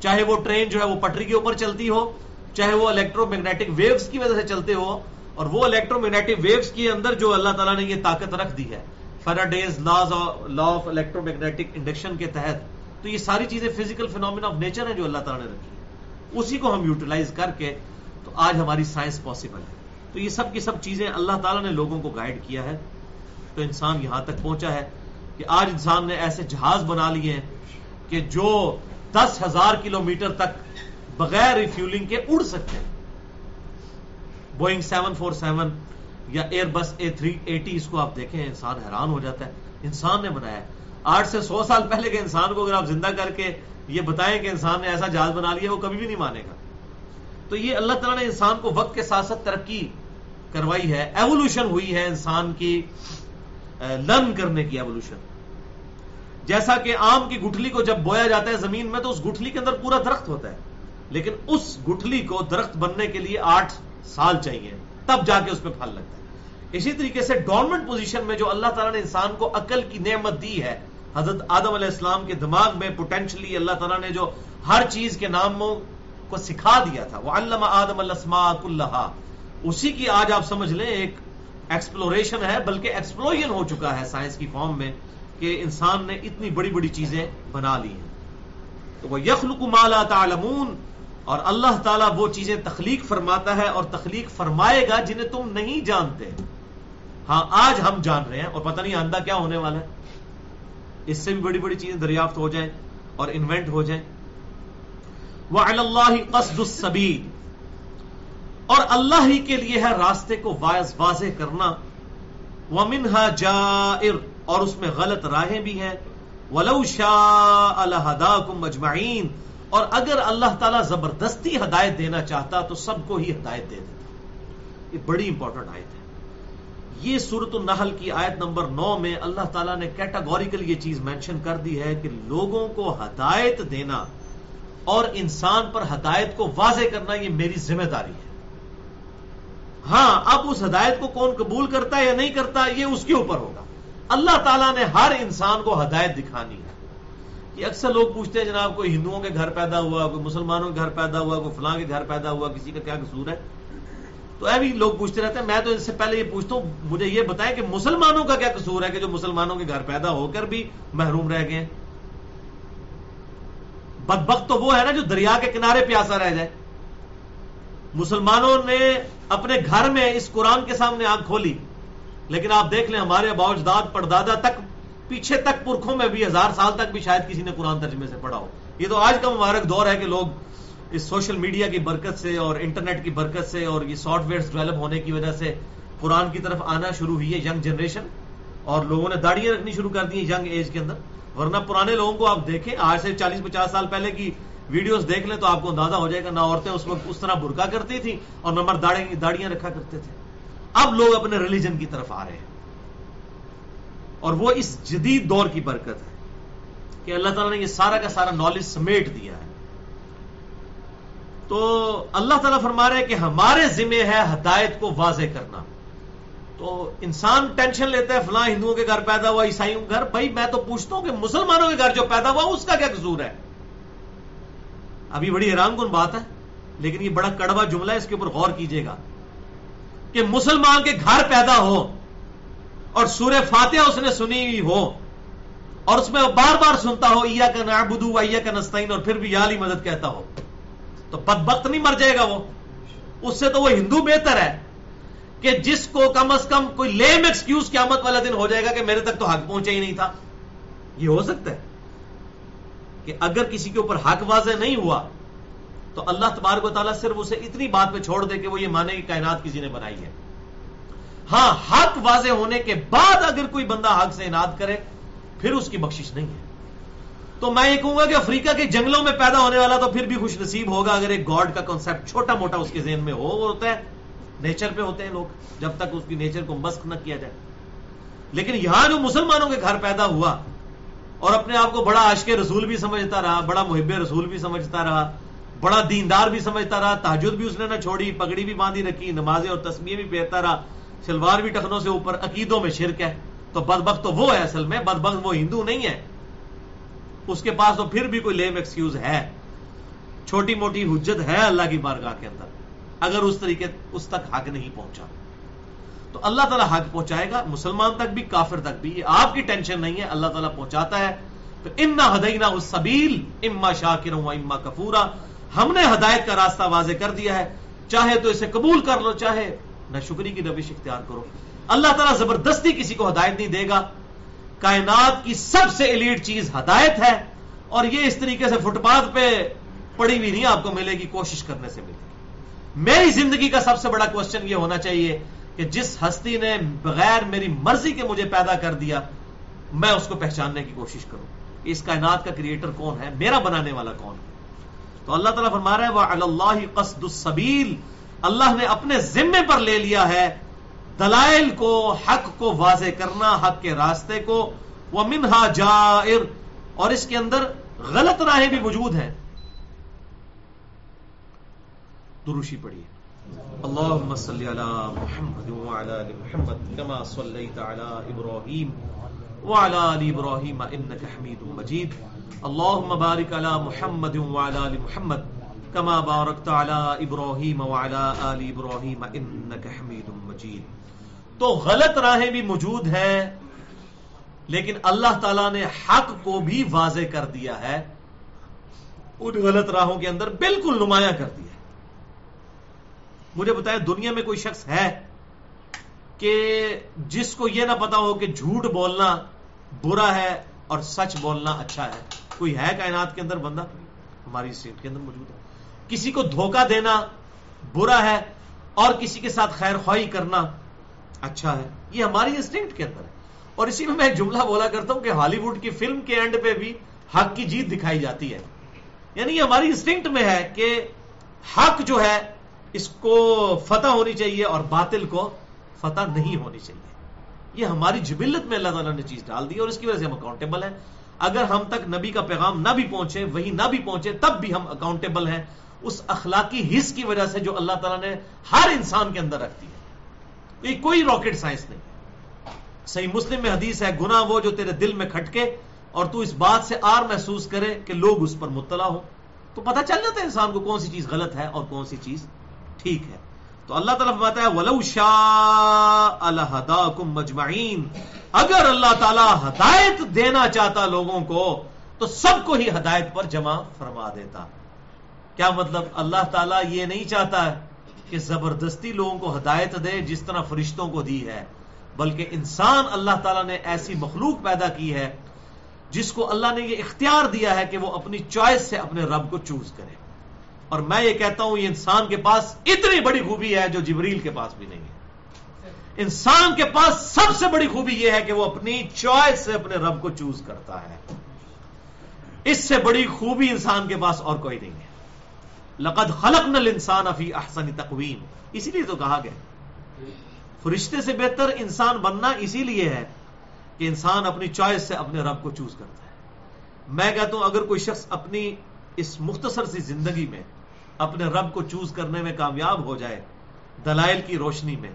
چاہے وہ ٹرین جو ہے وہ پٹری کے اوپر چلتی ہو، چاہے وہ الیکٹرو میگنیٹک ویوز کی وجہ سے چلتے ہو اور وہ الیکٹرو میگنیٹک ویوز کے اندر جو اللہ تعالیٰ نے یہ طاقت رکھ دی ہے Faraday's laws law of electromagnetic induction کے تحت، تو یہ ساری چیزیں فزیکل فینومینا آف نیچر ہیں جو اللہ تعالیٰ نے رکھی ہے اسی کو ہم یوٹیلائز کر کے تو آج ہماری سائنس پاسبل ہے۔ تو یہ سب کی سب چیزیں اللہ تعالیٰ نے لوگوں کو گائیڈ کیا ہے۔ تو انسان یہاں تک پہنچا ہے کہ آج انسان نے ایسے جہاز بنا لیے ہیں کہ جو دس ہزار کلو میٹر تک بغیر ریفیولنگ کے اڑ سکتے ہیں۔ بوئنگ سیون فور سیون یا Airbus A three eighty اس کو آپ دیکھیں، انسان حیران ہو جاتا ہے۔ انسان نے بنایا ہے۔ آٹھ سے سو سال پہلے کے انسان کو اگر آپ زندہ کر کے یہ بتائیں کہ انسان نے ایسا جہاز بنا لیا، وہ کبھی بھی نہیں مانے گا۔ تو یہ اللہ تعالیٰ نے انسان کو وقت کے ساتھ ساتھ ترقی کروائی ہے ایوولوشن ہوئی ہے انسان کی لرن کرنے کی ایوولوشن جیسا کہ آم کی گٹھلی کو جب بویا جاتا ہے زمین میں، تو اس گٹھلی کے اندر پورا درخت ہوتا ہے۔ لیکن اس گٹھلی کو درخت بننے کے لیے آٹھ سال چاہیے، تب جا کے اس پہ پھل لگتا ہے۔ اسی طریقے سے ڈورمنٹ پوزیشن میں جو اللہ تعالیٰ نے انسان کو عقل کی نعمت دی ہے، حضرت آدم علیہ السلام کے دماغ میں پوٹینشلی اللہ تعالیٰ نے جو ہر چیز کے ناموں کو سکھا دیا تھا وہ علامہ آدم اللہ اسی کی آج آپ سمجھ لیں، ایک ایکسپلوریشن ہے، بلکہ ایکسپلوژن ہو چکا ہے سائنس کی فارم میں کہ انسان نے اتنی بڑی بڑی چیزیں بنا لی ہیں۔ تو وہ یخلق مالا تعلمون۔ اور اللہ تعالیٰ وہ چیزیں تخلیق فرماتا ہے اور تخلیق فرمائے گا جنہیں تم نہیں جانتے۔ ہاں آج ہم جان رہے ہیں اور پتہ نہیں آندہ کیا ہونے والا ہے۔ اس سے بھی بڑی بڑی چیزیں دریافت ہو جائیں اور انوینٹ ہو جائیں۔ وہ اللہ قصد السبیل اور اللہ ہی کے لیے ہے راستے کو واضح کرنا۔ وہ منہا جائر۔ اور اس میں غلط راہیں بھی ہیں۔ ولو شاء اللہ مجمعین اور اگر اللہ تعالیٰ زبردستی ہدایت دینا چاہتا تو سب کو ہی ہدایت دے دیتا۔ یہ بڑی امپورٹنٹ آیت ہے۔ یہ سورت النحل کی آیت نمبر نو میں اللہ تعالیٰ نے کیٹاگوریکل یہ چیز مینشن کر دی ہے کہ لوگوں کو ہدایت دینا اور انسان پر ہدایت کو واضح کرنا یہ میری ذمہ داری ہے۔ ہاں اب اس ہدایت کو کون قبول کرتا ہے یا نہیں کرتا، یہ اس کے اوپر ہوگا۔ اللہ تعالیٰ نے ہر انسان کو ہدایت دکھانی ہے۔ کہ اکثر لوگ پوچھتے ہیں جناب کوئی ہندوؤں کے گھر پیدا ہوا، کوئی مسلمانوں کے گھر پیدا ہوا، کوئی فلاں کے گھر پیدا ہوا، کسی کا کیا قصور ہے؟ تو ابھی لوگ پوچھتے رہتے ہیں۔ میں تو اس سے پہلے یہ پوچھتا ہوں، مجھے یہ بتائیں کہ مسلمانوں کا کیا قصور ہے کہ جو مسلمانوں کے گھر پیدا ہو کر بھی محروم رہ گئے بدبخت تو وہ ہے نا جو دریا کے کنارے پیاسا رہ جائے۔ مسلمانوں نے اپنے گھر میں اس قرآن کے سامنے آنکھ کھولی، لیکن آپ دیکھ لیں ہمارے باوجداد پردادا تک پیچھے تک پرکھوں میں بھی ہزار سال تک بھی شاید کسی نے قرآن ترجمے سے پڑھا ہو۔ یہ تو آج کا مبارک دور ہے کہ لوگ اس سوشل میڈیا کی برکت سے اور انٹرنیٹ کی برکت سے اور یہ سافٹ ویئر ڈیولپ ہونے کی وجہ سے قرآن کی طرف آنا شروع ہوئی ہے ینگ جنریشن۔ اور لوگوں نے داڑیاں رکھنی شروع کر دی ینگ ایج کے اندر۔ ورنہ پرانے لوگوں کو آپ دیکھیں، آج سے چالیس پچاس سال پہلے کی ویڈیوز دیکھ لیں تو آپ کو اندازہ ہو جائے گا نہ عورتیں اس وقت اس طرح برکا کرتی تھی اور نہ داڑیاں رکھا کرتے تھے۔ اب لوگ اپنے ریلیجن کی طرف آ رہے ہیں۔ اور وہ اس جدید دور کی برکت ہے کہ اللہ تعالیٰ نے یہ سارا کا سارا نالج سمیٹ دیا ہے۔ تو اللہ تعالیٰ فرما رہے کہ ہمارے ذمہ ہے ہدایت کو واضح کرنا۔ تو انسان ٹینشن لیتا ہے، فلاں ہندوؤں کے گھر پیدا ہوا، عیسائیوں کے گھر۔ بھائی، میں تو پوچھتا ہوں کہ مسلمانوں کے گھر جو پیدا ہوا، اس کا کیا قصور ہے؟ ابھی بڑی حیران کن بات ہے، لیکن یہ بڑا کڑوا جملہ ہے، اس کے اوپر غور کیجیے گا کہ مسلمان کے گھر پیدا ہو اور سورہ فاتحہ اس نے سنی ہوئی ہو اور اس میں بار بار سنتا ہو ایا کا نعبدو و ایا کا نستعین، اور پھر بھی یا علی مدد کہتا ہو۔ تو بدبخت نہیں مر جائے گا وہ۔ اس سے تو وہ ہندو بہتر ہے کہ جس کو کم از کم کوئی لیم ایکسکیوز قیامت والا دن ہو جائے گا کہ میرے تک تو حق پہنچا ہی نہیں تھا۔ یہ ہو سکتا ہے کہ اگر کسی کے اوپر حق واضح نہیں ہوا، تو اللہ تبارک و تعالیٰ صرف اسے اتنی بات پہ چھوڑ دے کہ وہ یہ مانے کہ کائنات کسی نے بنائی ہے۔ ہاں حق واضح ہونے کے بعد اگر کوئی بندہ حق سے اناد کرے، پھر اس کی بخشش نہیں ہے۔ تو میں یہ کہوں گا کہ افریقہ کے جنگلوں میں پیدا ہونے والا تو پھر بھی خوش نصیب ہوگا اگر ایک گاڈ کا کانسیپٹ چھوٹا موٹا اس کے ذہن میں ہو، وہ ہوتا ہے۔ نیچر پہ ہوتے ہیں لوگ، جب تک اس کی نیچر کو مسک نہ کیا جائے۔ لیکن یہاں جو مسلمانوں کے گھر پیدا ہوا اور اپنے آپ کو بڑا عاشق رسول بھی سمجھتا رہا، بڑا محب رسول بھی سمجھتا رہا، بڑا دیندار بھی سمجھتا رہا تاجد بھی اس نے نہ چھوڑی، پگڑی بھی باندھی رکھی، نمازیں اور تسمیہ بھی پہنتا رہا شلوار بھی ٹخنوں سے اوپر عقیدوں میں شرک ہے، تو بدبخت تو وہ ہے اصل میں، بدبخت وہ ہندو نہیں ہے۔ اس کے پاس تو پھر بھی کوئی لیم ایکسکیوز ہے۔ چھوٹی موٹی حجت ہے اللہ کی بارگاہ کے اندر۔ اگر اس طریقے، اس تک حق نہیں پہنچا۔ تو اللہ تعالیٰ حق پہنچائے گا، مسلمان تک بھی، کافر تک بھی۔ یہ آپ کی ٹینشن نہیں ہے، اللہ تعالیٰ پہنچاتا ہے۔ تو امنا ہدینا اس سبیل اما شاکر اما کفورا ہم نے ہدایت کا راستہ واضح کر دیا ہے۔ چاہے تو اسے قبول کر لو، چاہے نہ شکری کی روش اختیار کرو۔ اللہ تعالیٰ زبردستی کسی کو ہدایت نہیں دے گا۔ کائنات کی سب سے ایلیٹ چیز ہدایت ہے اور یہ اس طریقے سے فٹ پاتھ پہ پڑی ہوئی نہیں آپ کو ملے گی، کوشش کرنے سے ملے گی۔ میری زندگی کا سب سے بڑا کوشچن یہ ہونا چاہیے کہ جس ہستی نے بغیر میری مرضی کے مجھے پیدا کر دیا، میں اس کو پہچاننے کی کوشش کروں۔ اس کائنات کا کریٹر کون ہے؟ میرا بنانے والا کون ہے؟ تو اللہ تعالیٰ فرما رہا ہے وہ اللہ قصد السبیل اللہ نے اپنے ذمے پر لے لیا ہے دلائل کو، حق کو واضح کرنا، حق کے راستے کو۔ وہ منہا جائر، اور اس کے اندر غلط راہیں بھی موجود ہیں۔ دروشی پڑھیے۔ اللهم صل على محمد وعلى ال محمد كما صليت على ابراهيم وعلى ال ابراهيم انك حميد مجيد اللهم بارك على محمد وعلى ال محمد۔ كما باركت على ابراهيم وعلى ال ابراهيم انك حميد مجيد۔ تو غلط راہیں بھی موجود ہیں، لیکن اللہ تعالی نے حق کو بھی واضح کر دیا ہے۔ ان غلط راہوں کے اندر بالکل نمایاں کر دیا مجھے بتائیں، دنیا میں کوئی شخص ہے کہ جس کو یہ نہ پتا ہو کہ جھوٹ بولنا برا ہے اور سچ بولنا اچھا ہے؟ کوئی ہے کائنات کے اندر بندہ؟ ہماری سیٹ کے اندر موجود ہے۔ کسی کو دھوکہ دینا برا ہے اور کسی کے ساتھ خیر خواہی کرنا اچھا ہے، یہ ہماری انسٹنکٹ کے اندر ہے۔ اور اسی میں میں ایک جملہ بولا کرتا ہوں کہ ہالی ووڈ کی فلم کے اینڈ پہ بھی حق کی جیت دکھائی جاتی ہے۔ یعنی یہ ہماری انسٹنکٹ میں ہے کہ حق جو ہے، اس کو فتح ہونی چاہیے اور باطل کو فتح نہیں ہونی چاہیے۔ یہ ہماری جبلت میں اللہ تعالیٰ نے چیز ڈال دی اور اس کی وجہ سے ہم اکاؤنٹیبل ہیں۔ اگر ہم تک نبی کا پیغام نہ بھی پہنچے، وہی نہ بھی پہنچے، تب بھی ہم اکاؤنٹیبل ہیں۔ اس اخلاقی حص کی وجہ سے جو اللہ تعالیٰ نے ہر انسان کے اندر رکھتی ہے۔ یہ کوئی راکٹ سائنس نہیں۔ صحیح مسلم میں حدیث ہے گنا وہ جو تیرے دل میں کھٹکے اور تو اس بات سے آر محسوس کرے کہ لوگ اس پر مطلع ہو تو پتہ چل جاتا ہے انسان کو کون سی چیز غلط ہے اور کون سی چیز ٹھیک ہے۔ تو اللہ تعالیٰ فرماتا ہے، ولو شاء الہداکم مجمعین اگر اللہ تعالیٰ ہدایت دینا چاہتا لوگوں کو، تو سب کو ہی ہدایت پر جمع فرما دیتا۔ کیا مطلب اللہ تعالیٰ یہ نہیں چاہتا کہ زبردستی لوگوں کو ہدایت دے جس طرح فرشتوں کو دی ہے، بلکہ انسان اللہ تعالیٰ نے ایسی مخلوق پیدا کی ہے جس کو اللہ نے یہ اختیار دیا ہے کہ وہ اپنی چوائس سے اپنے رب کو چوز کرے۔ اور میں یہ کہتا ہوں، یہ انسان کے پاس اتنی بڑی خوبی ہے جو جبریل کے پاس بھی نہیں ہے۔ انسان کے پاس سب سے بڑی خوبی یہ ہے کہ وہ اپنی چوائس سے اپنے رب کو چوز کرتا ہے۔ اس سے بڑی خوبی انسان کے پاس اور کوئی نہیں ہے۔ لقد خلق نل انسان افی احسن تقویم۔ اسی لیے تو کہا گیا فرشتے سے بہتر انسان بننا اسی لیے ہے کہ انسان اپنی چوائس سے اپنے رب کو چوز کرتا ہے۔ میں کہتا ہوں، اگر کوئی شخص اپنی اس مختصر سی زندگی میں اپنے رب کو چوز کرنے میں کامیاب ہو جائے دلائل کی روشنی میں،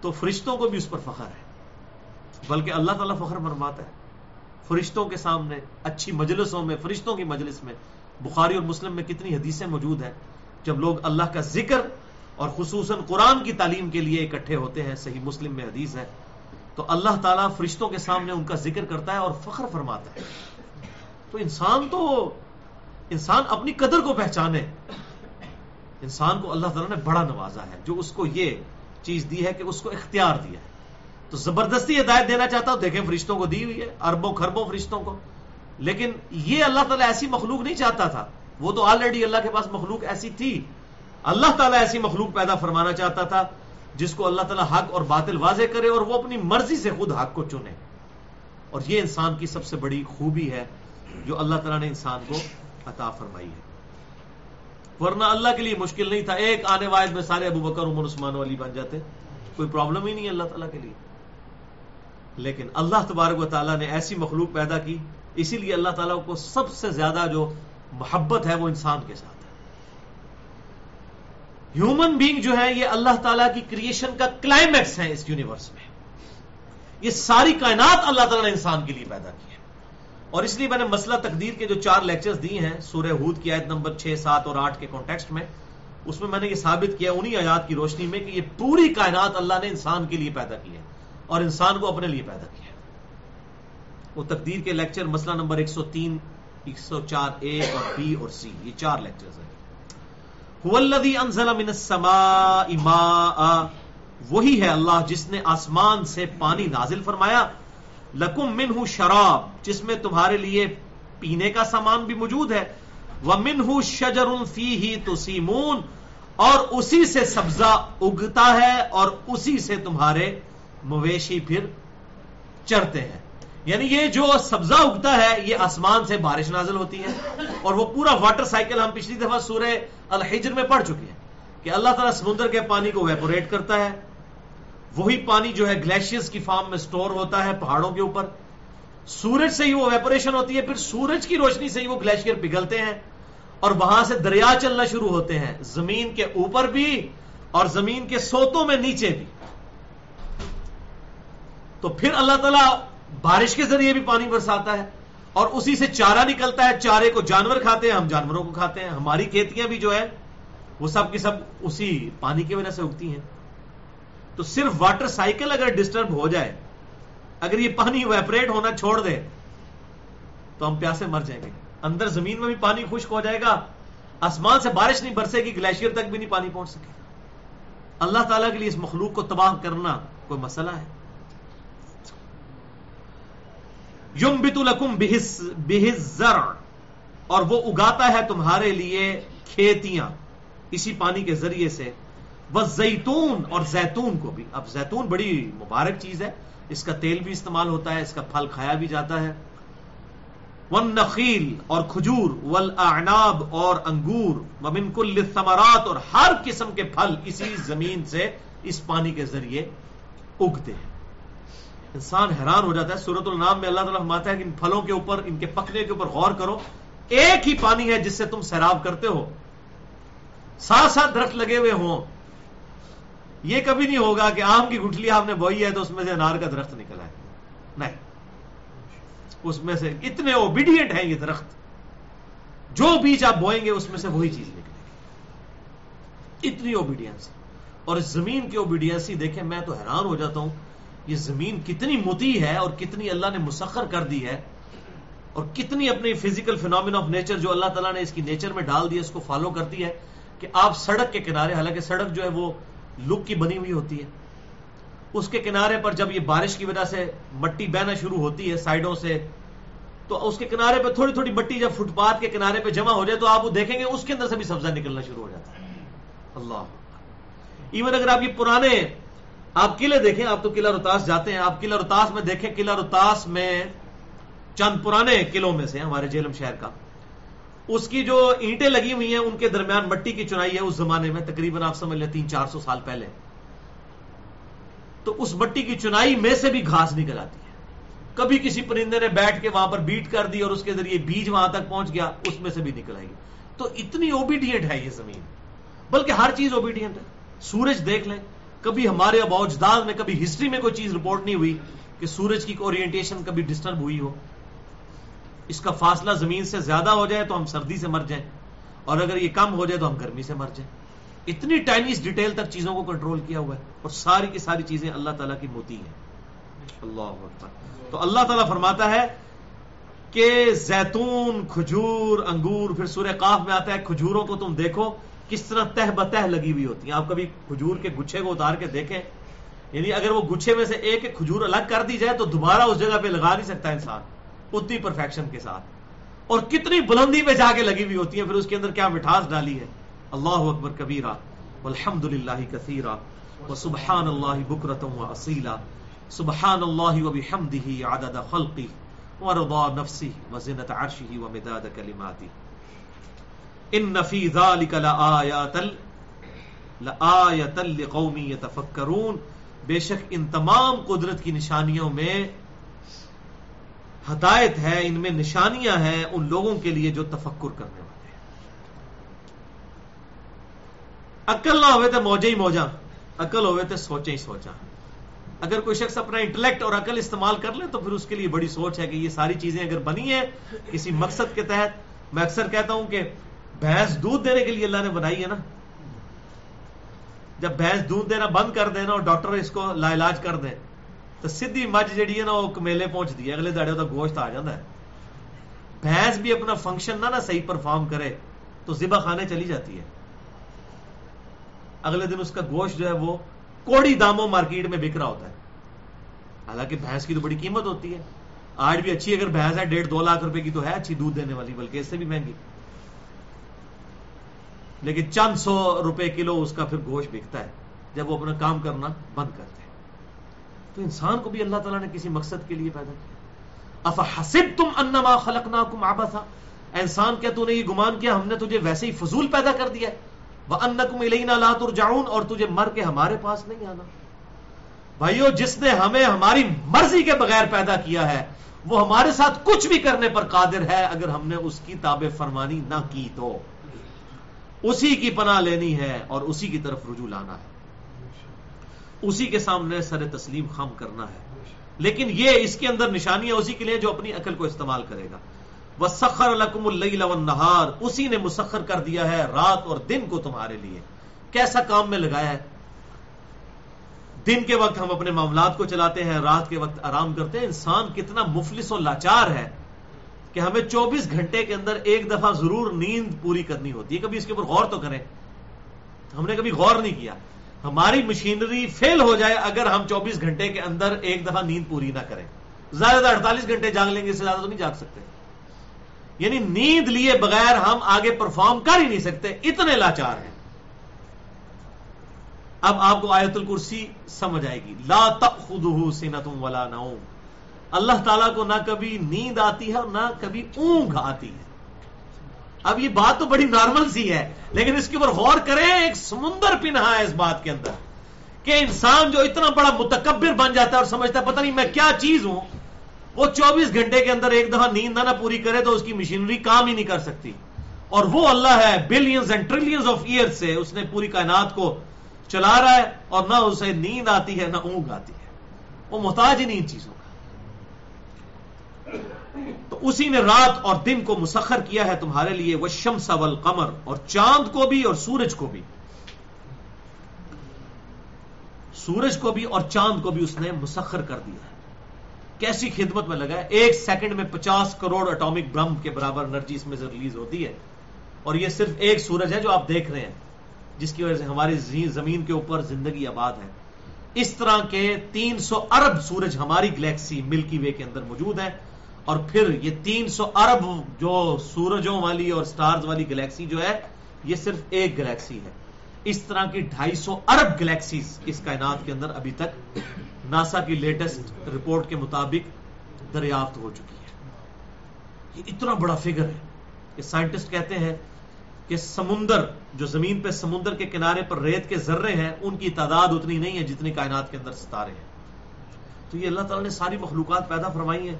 تو فرشتوں کو بھی اس پر فخر ہے۔ بلکہ اللہ تعالیٰ فخر فرماتا ہے۔ فرشتوں کے سامنے، اچھی مجلسوں میں، فرشتوں کی مجلس میں بخاری اور مسلم میں کتنی حدیثیں موجود ہیں جب لوگ اللہ کا ذکر اور خصوصاً قرآن کی تعلیم کے لیے اکٹھے ہوتے ہیں، صحیح مسلم میں حدیث ہے، تو اللہ تعالیٰ فرشتوں کے سامنے ان کا ذکر کرتا ہے اور فخر فرماتا ہے۔ تو انسان تو انسان اپنی قدر کو پہچانے۔ انسان کو اللہ تعالیٰ نے بڑا نوازا ہے، جو اس کو یہ چیز دی ہے کہ اس کو اختیار دیا ہے۔ تو زبردستی ہدایت دینا چاہتا ہوں، دیکھیں فرشتوں کو دی ہوئی ہے، اربوں خربوں فرشتوں کو۔ لیکن یہ اللہ تعالیٰ ایسی مخلوق نہیں چاہتا تھا۔ وہ تو آلریڈی اللہ کے پاس مخلوق ایسی تھی۔ اللہ تعالیٰ ایسی مخلوق پیدا فرمانا چاہتا تھا جس کو اللہ تعالیٰ حق اور باطل واضح کرے اور وہ اپنی مرضی سے خود حق کو چنے۔ اور یہ انسان کی سب سے بڑی خوبی ہے جو اللہ تعالیٰ نے انسان کو عطا فرمائی ہے۔ ورنہ اللہ کے لیے مشکل نہیں تھا۔ ایک آنے واحد میں سارے ابو بکر، عمر، عثمان والی بن جاتے۔ کوئی پرابلم ہی نہیں ہے اللہ تعالیٰ کے لیے۔ لیکن اللہ تبارک و تعالیٰ نے ایسی مخلوق پیدا کی اسی لیے اللہ تعالیٰ کو سب سے زیادہ جو محبت ہے وہ انسان کے ساتھ ہے۔ ہیومن بینگ جو ہے یہ اللہ تعالیٰ کی کریشن کا کلائمیکس ہے اس یونیورس میں۔ یہ ساری کائنات اللہ تعالیٰ نے انسان کے لیے پیدا کی ہے۔ اور اس لیے میں نے مسئلہ تقدیر کے جو چار لیکچرز دیے ہیں، سورہ ہود کی آیت نمبر چھ، سات اور آٹھ کے کانٹیکسٹ میں، اس میں میں نے یہ ثابت کیا انہی آیات کی روشنی میں کہ یہ پوری کائنات اللہ نے انسان کے لیے پیدا کی ہے اور انسان کو اپنے لیے پیدا کیا وہ تقدیر کے لیکچر مسئلہ نمبر ایک سو تین، ایک سو چار اے اور بی اور سی یہ چار لیکچر وہی ہے اللہ جس نے آسمان سے پانی نازل فرمایا۔ لکم من شراب، جس میں تمہارے لیے پینے کا سامان بھی موجود ہے۔ وہ من ہوں شجر فی ہی تو سیمون اور اسی سے سبزہ اگتا ہے اور اسی سے تمہارے مویشی پھر چرتے ہیں۔ یعنی یہ جو سبزہ اگتا ہے، یہ آسمان سے بارش نازل ہوتی ہے۔ اور وہ پورا واٹر سائیکل ہم پچھلی دفعہ سورہ الحجر میں پڑھ چکے ہیں کہ اللہ تعالیٰ سمندر کے پانی کو ویپوریٹ کرتا ہے۔ وہی پانی جو ہے گلیشیئرز کی فارم میں سٹور ہوتا ہے پہاڑوں کے اوپر۔ سورج سے ہی وہ ویپوریشن ہوتی ہے، پھر سورج کی روشنی سے ہی وہ گلیشیئر پگھلتے ہیں۔ اور وہاں سے دریا چلنا شروع ہوتے ہیں، زمین کے اوپر بھی اور زمین کے سوتوں میں نیچے بھی۔ تو پھر اللہ تعالیٰ بارش کے ذریعے بھی پانی برساتا ہے اور اسی سے چارہ نکلتا ہے، چارے کو جانور کھاتے ہیں، ہم جانوروں کو کھاتے ہیں، ہماری کھیتیاں بھی جو ہے، وہ سب کی سب اسی پانی کی وجہ سے اگتی ہیں۔ تو صرف واٹر سائیکل اگر ڈسٹرب ہو جائے، اگر یہ پانی ویپریٹ ہونا چھوڑ دے، تو ہم پیاسے مر جائیں گے۔ اندر زمین میں بھی پانی خشک ہو جائے گا، آسمان سے بارش نہیں برسے گی گلیشیئر تک بھی نہیں پانی پہنچ سکے۔ اللہ تعالیٰ کے لیے اس مخلوق کو تباہ کرنا کوئی مسئلہ ہے؟ یم بت الکم بہز اور وہ اگاتا ہے تمہارے لیے کھیتیاں، اسی پانی کے ذریعے سے۔ وہ زیتون، اور زیتون کو بھی۔ اب زیتون بڑی مبارک چیز ہے، اس کا تیل بھی استعمال ہوتا ہے، اس کا پھل کھایا بھی جاتا ہے۔ ون نقیل اور کھجور ول اور انگور۔ ومن کل ثمرات اور ہر قسم کے پھل اسی زمین سے اس پانی کے ذریعے اگتے ہیں۔ انسان حیران ہو جاتا ہے سورت النام میں اللہ تعالیٰ فرماتا ہے کہ ان پھلوں کے اوپر، ان کے پکنے کے اوپر غور کرو، ایک ہی پانی ہے جس سے تم سیراب کرتے ہو۔ ساتھ ساتھ درخت لگے ہوئے ہوں۔ یہ کبھی نہیں ہوگا کہ آم کی گٹھلی آپ نے بوئی ہے تو اس میں سے انار کا درخت نکلا ہے۔ نہیں۔ اس میں سے اتنے اوبیڈینٹ ہیں یہ درخت۔ جو بیج آپ بوئیں گے اس میں سے وہی چیز نکلے گی۔ اتنی اوبیڈینس اور اس زمین کی اوبیڈینسی دیکھیں، میں تو حیران ہو جاتا ہوں یہ زمین کتنی متی ہے اور کتنی اللہ نے مسخر کر دی ہے اور کتنی اپنی فزیکل فینومین آف نیچر جو اللہ تعالیٰ نے اس کی نیچر میں ڈال دی ہے، اس کو فالو کرتی ہے کہ آپ سڑک کے کنارے، حالانکہ سڑک جو ہے وہ لک کی بنی ہوئی ہوتی ہے۔ اس کے کنارے پر جب یہ بارش کی وجہ سے مٹی بہنا شروع ہوتی ہے سائڈوں سے، تو اس کے کنارے پہ تھوڑی تھوڑی مٹی جب فٹ پاتھ کے کنارے پہ جمع ہو جائے تو آپ وہ دیکھیں گے، اس کے اندر سے بھی سبزہ نکلنا شروع ہو جاتا ہے۔ اللہ ایون اگر آپ یہ پرانے آپ قلعے دیکھیں، آپ تو قلعہ روتاس جاتے ہیں، آپ قلعہ روتاس میں دیکھیں، قلعہ روتاس میں چند پرانے قلعوں میں سے ہمارے جیلم شہر کا۔ اس کی جو اینٹیں لگی ہوئی ہیں، ان کے درمیان مٹی کی چنائی ہے اس زمانے میں، تقریباً آپ سمجھ لیں، تین چار سو سال پہلے۔ تو اس مٹی کی چنائی میں سے بھی گھاس نکل آتی ہے۔ کبھی کسی پرندے نے بیٹھ کے وہاں پر بیٹ کر دی اور اس کے ذریعے بیج وہاں تک پہنچ گیا، اس میں سے بھی نکل آئے گی تو اتنی اوبیڈینٹ ہے یہ زمین۔ بلکہ ہر چیز اوبیڈینٹ ہے۔ سورج دیکھ لیں۔ کبھی ہمارے اب اوجداد میں کبھی ہسٹری میں کوئی چیز رپورٹ نہیں ہوئی کہ سورج کی اورینٹیشن کبھی ڈسٹرب ہوئی ہو۔ اس کا فاصلہ زمین سے زیادہ ہو جائے تو ہم سردی سے مر جائیں۔ اور اگر یہ کم ہو جائے تو ہم گرمی سے مر جائیں۔ اتنی ٹائنیز ڈیٹیل تک چیزوں کو کنٹرول کیا ہوا ہے اور ساری کی ساری چیزیں اللہ تعالیٰ کی موتی ہیں۔ اللہ تو اللہ تعالیٰ فرماتا ہے کہ زیتون، کھجور، انگور، پھر سورہ قاف میں آتا ہے، کھجوروں کو تم دیکھو۔ کس طرح تہ بتہ لگی ہوئی ہوتی ہیں؟ آپ کبھی کھجور کے گچھے کو اتار کے دیکھیں؟ یعنی اگر وہ گچھے میں سے ایک ایک کھجور الگ کر دی جائے تو دوبارہ اس جگہ پہ لگا نہیں سکتا انسان، اتنی پرفیکشن کے ساتھ۔ اور کتنی بلندی پہ جا کے لگی ہوئی ہوتی ہیں، پھر اس کے اندر کیا مٹھاس ڈالی ہے؟ اللہ اکبر کبیرہ الحمد للہ کثیرہ و سبحان اللہ بکرتم و اصیلا سبحان اللہ و بحمدہ عدد خلقی و رضا نفسی و زنت عرشی و مداد کلماتی۔ ان فی ذالک لآیات لآیت لقومی یتفکرون بے شک ان تمام قدرت کی نشانیوں میں ہدایت ہے، ان میں نشانیاں ہیں ان لوگوں کے لیے جو تفکر کرنے والے ہیں۔ عقل نہ ہوئے تو موجے ہی موجا عقل ہوئے تو سوچے ہی سوچا اگر کوئی شخص اپنا انٹلیکٹ اور عقل استعمال کر لے تو پھر اس کے لیے بڑی سوچ ہے کہ یہ ساری چیزیں اگر بنی ہیں کسی مقصد کے تحت، میں اکثر کہتا ہوں کہ بھینس دودھ دینے کے لیے اللہ نے بنائی ہے نا۔ جب بھینس دودھ دینا بند کر دینا اور ڈاکٹر اس کو لا علاج کر دیں تو سیدھی مجھ جیڑی ہے نا وہ کمیلے پہنچ دی اگلے داڑے گوشت آ جاتا ہے۔ بھینس بھی اپنا فنکشن نہ نا صحیح پرفارم کرے تو زبا خانے چلی جاتی ہے۔ اگلے دن اس کا گوشت جو ہے وہ کوڑی داموں مارکیٹ میں بک رہا ہوتا ہے۔ حالانکہ بھینس کی تو بڑی قیمت ہوتی ہے۔ آج بھی اچھی اگر بھینس ہے، ڈیڑھ دو لاکھ روپے کی تو ہے اچھی دودھ دینے والی، بلکہ اس سے بھی مہنگی۔ لیکن چند سو روپے کلو اس کا پھر گوشت بکتا ہے، جب وہ اپنا کام کرنا بند کرتے ہیں۔ تو انسان کو بھی اللہ تعالیٰ نے کسی مقصد کے لیے پیدا کیا۔ اف حسب تم انما خلقنا کم آبا تھا انسان کیا تو نے یہ گمان کیا، ہم نے تجھے ویسے ہی فضول پیدا کر دیا وہ ان کم الینا لا ترجعون، اور تجھے مر کے ہمارے پاس نہیں آنا۔ بھائیو، جس نے ہمیں ہماری مرضی کے بغیر پیدا کیا ہے، وہ ہمارے ساتھ کچھ بھی کرنے پر قادر ہے، اگر ہم نے اس کی تاب فرمانی نہ کی تو۔ اسی کی پناہ لینی ہے اور اسی کی طرف رجوع لانا ہے۔ اسی کے سامنے سر تسلیم خم کرنا ہے۔ لیکن یہ اس کے اندر نشانیاں اسی کے لیے جو اپنی عقل کو استعمال کرے گا۔ وہ سخر الکم اللہ اسی نے مسخر کر دیا ہے رات اور دن کو تمہارے لیے۔ کیسا کام میں لگایا ہے؟ دن کے وقت ہم اپنے معاملات کو چلاتے ہیں، رات کے وقت آرام کرتے ہیں۔ انسان کتنا مفلس و لاچار ہے۔ کہ ہمیں چوبیس گھنٹے کے اندر ایک دفعہ ضرور نیند پوری کرنی ہوتی ہے، کبھی اس کے اوپر غور تو کریں۔ ہم نے کبھی غور نہیں کیا۔ ہماری مشینری فیل ہو جائے اگر ہم چوبیس گھنٹے کے اندر ایک دفعہ نیند پوری نہ کریں۔ زیادہ اڑتالیس گھنٹے جاگ لیں گے، اس سے زیادہ تو نہیں جاگ سکتے۔ یعنی نیند لیے بغیر ہم آگے پرفارم کر ہی نہیں سکتے، اتنے لاچار ہیں۔ اب آپ کو آیت الکرسی سمجھ آئے گی۔ لا تخذہ سنتم ولا نوم۔ اللہ تعالیٰ کو نہ کبھی نیند آتی ہے اور نہ کبھی اونگ آتی ہے۔ اب یہ بات تو بڑی نارمل سی ہے، لیکن اس کے اوپر غور کریں، ایک سمندر پنہا ہے اس بات کے اندر کہ انسان جو اتنا بڑا متکبر بن جاتا ہے اور سمجھتا ہے، پتہ نہیں میں کیا چیز ہوں، وہ چوبیس گھنٹے کے اندر ایک دفعہ نیند نہ پوری کرے تو اس کی مشینری کام ہی نہیں کر سکتی۔ اور وہ اللہ ہے، billions and trillions of year سے اس نے پوری کائنات کو چلا رہا ہے اور نہ اسے نیند آتی ہے، نہ اونگ آتی ہے۔ وہ محتاج ہی نہیں ان چیزوں اسی نے رات اور دن کو مسخر کیا ہے تمہارے لیے وہ شمس والقمر، اور چاند کو بھی اور سورج کو بھی۔ سورج کو بھی اور چاند کو بھی اس نے مسخر کر دیا ہے۔ کیسی خدمت میں لگا ہے؟ ایک سیکنڈ میں پچاس کروڑ اٹامک برم کے برابر انرجی اس میں سے ریلیز ہوتی ہے۔ اور یہ صرف ایک سورج ہے جو آپ دیکھ رہے ہیں، جس کی وجہ سے ہماری زمین کے اوپر زندگی آباد ہے۔ اس طرح کے تین سو ارب سورج ہماری گلیکسی ملکی وے کے اندر موجود ہیں۔ اور پھر یہ تین سو ارب جو سورجوں والی اور سٹارز والی گلیکسی جو ہے، یہ صرف ایک گلیکسی ہے۔ اس طرح کی ڈھائی سو ارب گلیکسیز اس کائنات کے اندر ابھی تک ناسا کی لیٹسٹ رپورٹ کے مطابق دریافت ہو چکی ہے۔ یہ اتنا بڑا فگر ہے۔ کہ سائنٹسٹ کہتے ہیں کہ سمندر، جو زمین پہ سمندر کے کنارے پر ریت کے ذرے ہیں، ان کی تعداد اتنی نہیں ہے جتنی کائنات کے اندر ستارے ہیں۔ تو یہ اللہ تعالیٰ نے ساری مخلوقات پیدا فرمائی ہیں۔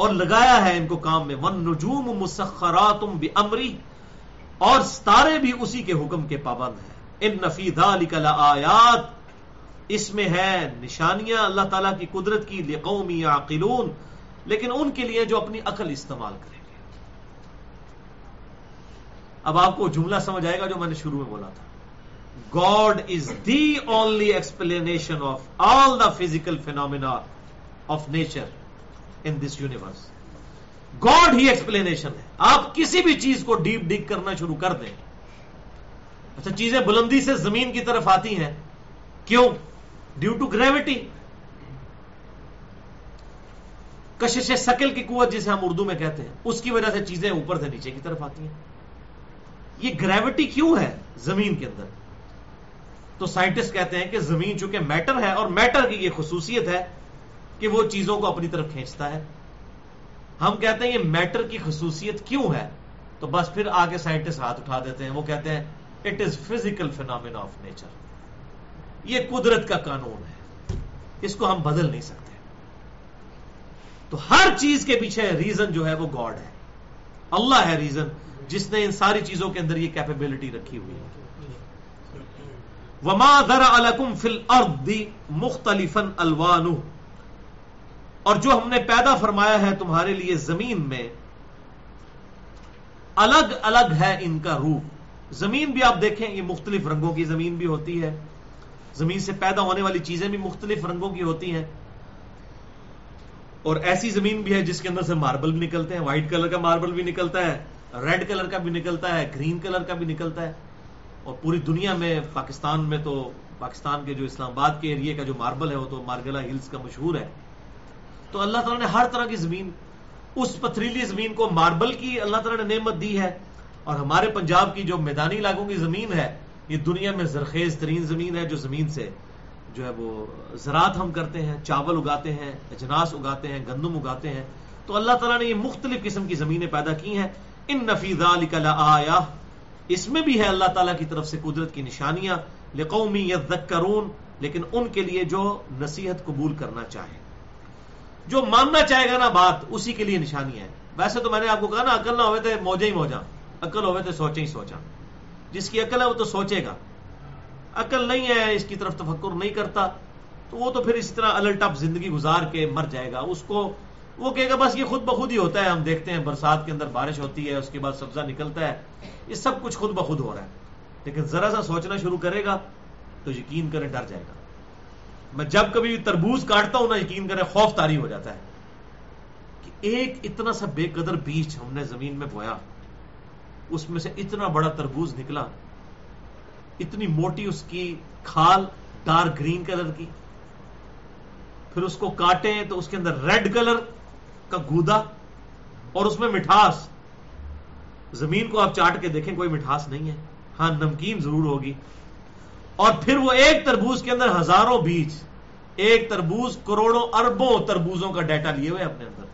اور لگایا ہے ان کو کام میں۔ ون نجوم مسخرات امری اور ستارے بھی اسی کے حکم کے پابند ہیں۔ ان نفیدہ آیات اس میں ہے نشانیاں اللہ تعالیٰ کی قدرت کی لقومی عقلون لیکن ان کے لیے جو اپنی عقل استعمال کریں گے۔ اب آپ کو جملہ سمجھ آئے گا جو میں نے شروع میں بولا تھا۔ God is the only explanation of all the physical phenomena of nature in this universe God he explanation ہے آپ کسی بھی چیز کو ڈیپ ڈگ کرنا شروع کر دیں. اچھا چیزیں بلندی سے زمین کی طرف آتی ہیں. کیوں؟ ڈیو ٹو گریوٹی کشش سکل کی قوت جسے ہم اردو میں کہتے ہیں، اس کی وجہ سے چیزیں اوپر سے نیچے کی طرف آتی ہیں. یہ گریوٹی کیوں ہے زمین کے اندر؟ تو سائنٹسٹ کہتے ہیں کہ زمین چونکہ میٹر ہے اور میٹر کی یہ خصوصیت ہے کہ وہ چیزوں کو اپنی طرف کھینچتا ہے۔ ہم کہتے ہیں یہ میٹر کی خصوصیت کیوں ہے؟ تو بس پھر آگے سائنٹسٹ ہاتھ اٹھا دیتے ہیں۔ وہ کہتے ہیں it is physical phenomena of nature یہ قدرت کا قانون ہے۔ اس کو ہم بدل نہیں سکتے۔ تو ہر چیز کے پیچھے ریزن جو ہے وہ گاڈ ہے۔ اللہ ہے ریزن جس نے ان ساری چیزوں کے اندر یہ کیپیبلٹی رکھی ہوئی ہے۔ وما ذرا الکم فل ارد مختلف الوان اور جو ہم نے پیدا فرمایا ہے تمہارے لیے زمین میں، الگ الگ ہے ان کا روح۔ زمین بھی آپ دیکھیں، یہ مختلف رنگوں کی زمین بھی ہوتی ہے۔ زمین سے پیدا ہونے والی چیزیں بھی مختلف رنگوں کی ہوتی ہیں۔ اور ایسی زمین بھی ہے جس کے اندر سے ماربل بھی نکلتے ہیں، وائٹ کلر کا ماربل بھی نکلتا ہے، ریڈ کلر کا بھی نکلتا ہے، گرین کلر کا بھی نکلتا ہے۔ اور پوری دنیا میں، پاکستان میں تو، پاکستان کے جو اسلام آباد کے ایریے کا جو ماربل ہے، وہ تو مارگلا ہلز کا مشہور ہے۔ تو اللہ تعالیٰ نے ہر طرح کی زمین، اس پتھریلی زمین کو ماربل کی اللہ تعالیٰ نے نعمت دی ہے۔ اور ہمارے پنجاب کی جو میدانی علاقوں کی زمین ہے، یہ دنیا میں زرخیز ترین زمین ہے جو زمین سے جو ہے وہ زراعت ہم کرتے ہیں، چاول اگاتے ہیں، اجناس اگاتے ہیں، گندم اگاتے ہیں۔ تو اللہ تعالیٰ نے یہ مختلف قسم کی زمینیں پیدا کی ہیں۔ ان نفیز آیا اس میں بھی ہے اللہ تعالیٰ کی طرف سے قدرت کی نشانیاں۔ لقومی یذکرون، لیکن ان کے لیے جو نصیحت قبول کرنا چاہے جو ماننا چاہے گا نا بات، اسی کے لیے نشانی ہے۔ ویسے تو میں نے آپ کو کہا نا، عقل نہ ہوئے تھے موجے ہی موجا عقل ہوئے تھے سوچے ہی سوچا جس کی عقل ہے وہ تو سوچے گا۔ عقل نہیں ہے، اس کی طرف تفکر نہیں کرتا۔ تو وہ تو پھر اسی طرح الٹ اپ زندگی گزار کے مر جائے گا۔ اس کو، وہ کہے گا، بس یہ خود بخود ہی ہوتا ہے۔ ہم دیکھتے ہیں برسات کے اندر بارش ہوتی ہے، اس کے بعد سبزہ نکلتا ہے۔ یہ سب کچھ خود بخود ہو رہا ہے۔ لیکن ذرا سا سوچنا شروع کرے گا تو یقین کرے ڈر جائے گا۔ میں جب کبھی تربوز کاٹتا ہوں نا، یقین کرے خوف تاری ہو جاتا ہے کہ ایک اتنا سا بے قدر بیج ہم نے زمین میں بویا، اس میں سے اتنا بڑا تربوز نکلا، اتنی موٹی اس کی کھال ڈارک گرین کلر کی، پھر اس کو کاٹے تو اس کے اندر ریڈ کلر کا گودا اور اس میں مٹھاس۔ زمین کو آپ چاٹ کے دیکھیں، کوئی مٹھاس نہیں ہے۔ ہاں نمکین ضرور ہوگی۔ اور پھر وہ ایک تربوز کے اندر ہزاروں بیج، ایک تربوز کروڑوں اربوں تربوزوں کا ڈیٹا لیے ہوئے اپنے اندر۔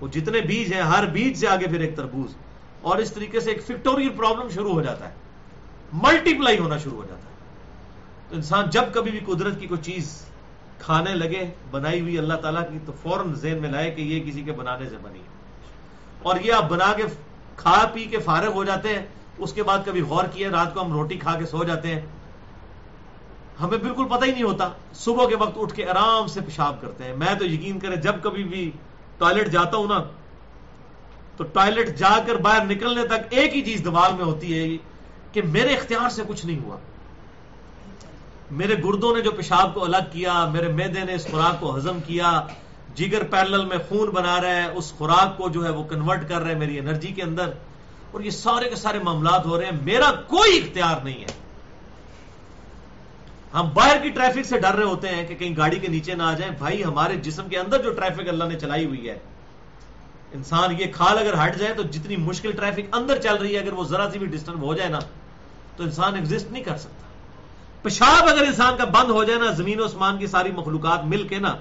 وہ جتنے بیج ہیں، ہر بیج سے آگے پھر ایک تربوز۔ اور اس طریقے سے ایک فیکٹوریل پرابلم شروع ہو جاتا ہے۔ ملٹی پلائی ہونا شروع ہو جاتا ہے۔ تو انسان جب کبھی بھی قدرت کی کوئی چیز کھانے لگے، بنائی ہوئی اللہ تعالیٰ کی، تو فوراً ذہن میں لائے کہ یہ کسی کے بنانے سے بنی اور یہ آپ بنا کے کھا پی کے فارغ ہو جاتے ہیں، اس کے بعد کبھی غور کیا رات کو ہم روٹی کھا کے سو جاتے ہیں۔ ہمیں بالکل پتہ ہی نہیں ہوتا۔ صبح کے وقت اٹھ کے آرام سے پیشاب کرتے ہیں۔ میں تو یقین کریں جب کبھی بھی ٹوائلٹ جاتا ہوں نا، تو ٹوائلٹ جا کر باہر نکلنے تک ایک ہی چیز دماغ میں ہوتی ہے کہ میرے اختیار سے کچھ نہیں ہوا۔ میرے گردوں نے جو پیشاب کو الگ کیا، میرے میدے نے اس خوراک کو ہضم کیا، جگر پیرل میں خون بنا رہا ہے، اس خوراک کو جو ہے وہ کنورٹ کر رہے ہیں میری انرجی کے اندر۔ اور یہ سارے کے سارے معاملات ہو رہے ہیں۔ میرا کوئی اختیار نہیں ہے۔ ہم باہر کی ٹریفک سے ڈر رہے ہوتے ہیں کہ کہیں گاڑی کے نیچے نہ آ جائیں۔ بھائی، ہمارے جسم کے اندر جو ٹریفک اللہ نے چلائی ہوئی ہے، انسان یہ کھال اگر ہٹ جائے تو جتنی مشکل ٹریفک اندر چل رہی ہے، اگر وہ ذرا سی بھی ڈسٹرب ہو جائے نا، تو انسان ایگزٹ نہیں کر سکتا۔ پیشاب اگر انسان کا بند ہو جائے نا، زمین و اسمان کی ساری مخلوقات مل کے نا،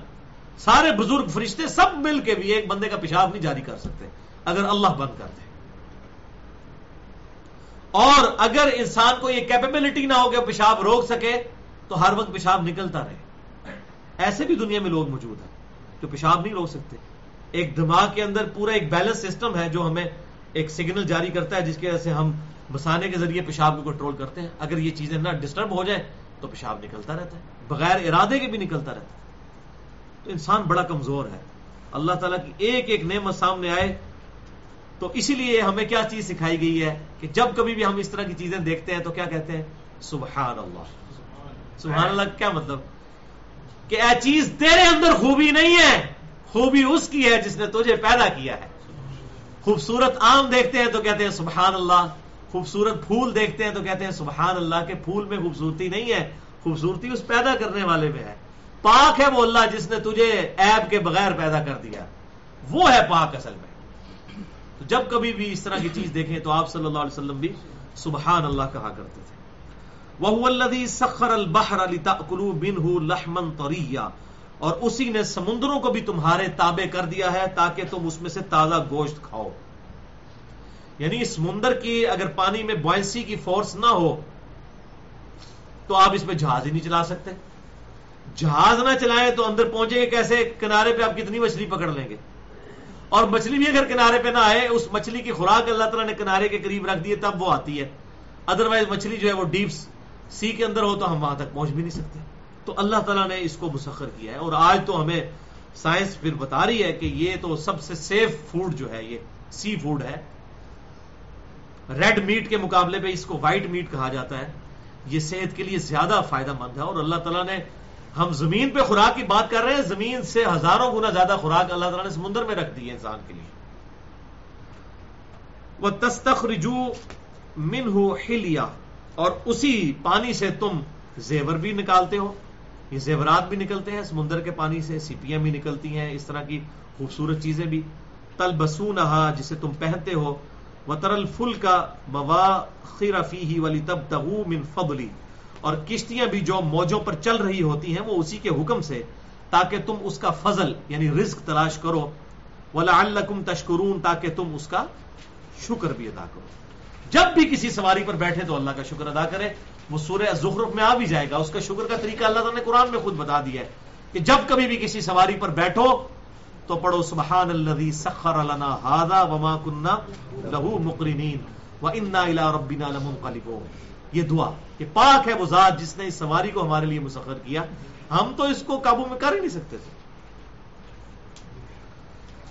سارے بزرگ فرشتے سب مل کے بھی ایک بندے کا پیشاب نہیں جاری کر سکتے، اگر اللہ بند کر دے۔ اور اگر انسان کو یہ کیپیبلٹی نہ ہو کہ پیشاب روک سکے تو ہر وقت پیشاب نکلتا رہے۔ ایسے بھی دنیا میں لوگ موجود ہیں جو پیشاب نہیں روک سکتے۔ ایک دماغ کے اندر پورا ایک بیلنس سسٹم ہے جو ہمیں ایک سگنل جاری کرتا ہے جس کی وجہ سے ہم بسانے کے ذریعے پیشاب کو کنٹرول کرتے ہیں۔ اگر یہ چیزیں نہ ڈسٹرب ہو جائے تو پیشاب نکلتا رہتا ہے۔ بغیر ارادے کے بھی نکلتا رہتا ہے۔ تو انسان بڑا کمزور ہے۔ اللہ تعالیٰ کی ایک ایک نعمت سامنے آئے تو اسی لیے ہمیں کیا چیز سکھائی گئی ہے کہ جب کبھی بھی ہم اس طرح کی چیزیں دیکھتے ہیں تو کیا کہتے ہیں؟ سبحان اللہ۔ سبحان اللہ، کیا مطلب؟ کہ اے چیز تیرے اندر خوبی نہیں ہے، خوبی اس کی ہے جس نے تجھے پیدا کیا ہے۔ خوبصورت آم دیکھتے ہیں تو کہتے ہیں سبحان اللہ، خوبصورت پھول دیکھتے ہیں تو کہتے ہیں سبحان اللہ کے پھول میں خوبصورتی نہیں ہے، خوبصورتی اس پیدا کرنے والے میں ہے۔ پاک ہے وہ اللہ جس نے تجھے ایب کے بغیر پیدا کر دیا۔ وہ ہے پاک اصل میں۔ تو جب کبھی بھی اس طرح کی چیز دیکھیں تو آپ صلی اللہ علیہ وسلم بھی سبحان اللہ کہا کرتے تھے۔ وہ الدی سخر البحر علی تلو بن لحمن طریہ اور اسی نے سمندروں کو بھی تمہارے تابع کر دیا ہے تاکہ تم اس میں سے تازہ گوشت کھاؤ۔ یعنی سمندر کی اگر پانی میں بوائنسی کی فورس نہ ہو، تو آپ اس میں جہاز ہی نہیں چلا سکتے۔ جہاز نہ چلائیں تو اندر پہنچیں گے کیسے؟ کنارے پہ آپ کتنی مچھلی پکڑ لیں گے۔ اور مچھلی بھی اگر کنارے پہ نہ آئے، اس مچھلی کی خوراک اللہ تعالیٰ نے کنارے کے قریب رکھ دی ہے، تب وہ آتی ہے۔ ادروائز مچھلی جو ہے وہ ڈیپ سی کے اندر ہو تو ہم وہاں تک پہنچ بھی نہیں سکتے۔ تو اللہ تعالیٰ نے اس کو مسخر کیا ہے۔ اور آج تو ہمیں سائنس پھر بتا رہی ہے کہ یہ تو سب سے سیف فوڈ جو ہے، یہ سی فوڈ ہے۔ ریڈ میٹ کے مقابلے پہ اس کو وائٹ میٹ کہا جاتا ہے۔ یہ صحت کے لیے زیادہ فائدہ مند ہے۔ اور اللہ تعالیٰ نے، ہم زمین پہ خوراک کی بات کر رہے ہیں، زمین سے ہزاروں گنا زیادہ خوراک اللہ تعالیٰ نے سمندر میں رکھ دی ہے انسان کے لیے۔ وہ تستخ رجو من ہلیا اور اسی پانی سے تم زیور بھی نکالتے ہو۔ یہ زیورات بھی نکلتے ہیں، سمندر کے پانی سے، سیپیاں بھی نکلتی ہیں، اس طرح کی خوبصورت چیزیں بھی۔ تل بسو جسے تم پہنتے ہو۔ وہ ترل فل کا موا خیرفی والی تب من فضلی اور کشتیاں بھی جو موجوں پر چل رہی ہوتی ہیں، وہ اسی کے حکم سے، تاکہ تم اس کا فضل یعنی رزق تلاش کرو۔ ولا تشکرون، تاکہ تم اس کا شکر بھی ادا کرو۔ جب بھی کسی سواری پر بیٹھے تو اللہ کا شکر ادا کرے۔ وہ سورہ زخرف میں آ بھی جائے گا۔ اس کا شکر کا طریقہ اللہ تعالیٰ نے قرآن میں خود بتا دیا ہے کہ جب کبھی بھی کسی سواری پر بیٹھو تو پڑھو سبحان الذي سخر لنا هذا وما كنا له مقرنين وانا الى ربنا لمنقلبون. یہ دعا کہ پاک ہے وہ ذات جس نے اس سواری کو ہمارے لیے مسخر کیا۔ ہم تو اس کو قابو میں کر ہی نہیں سکتے تھے۔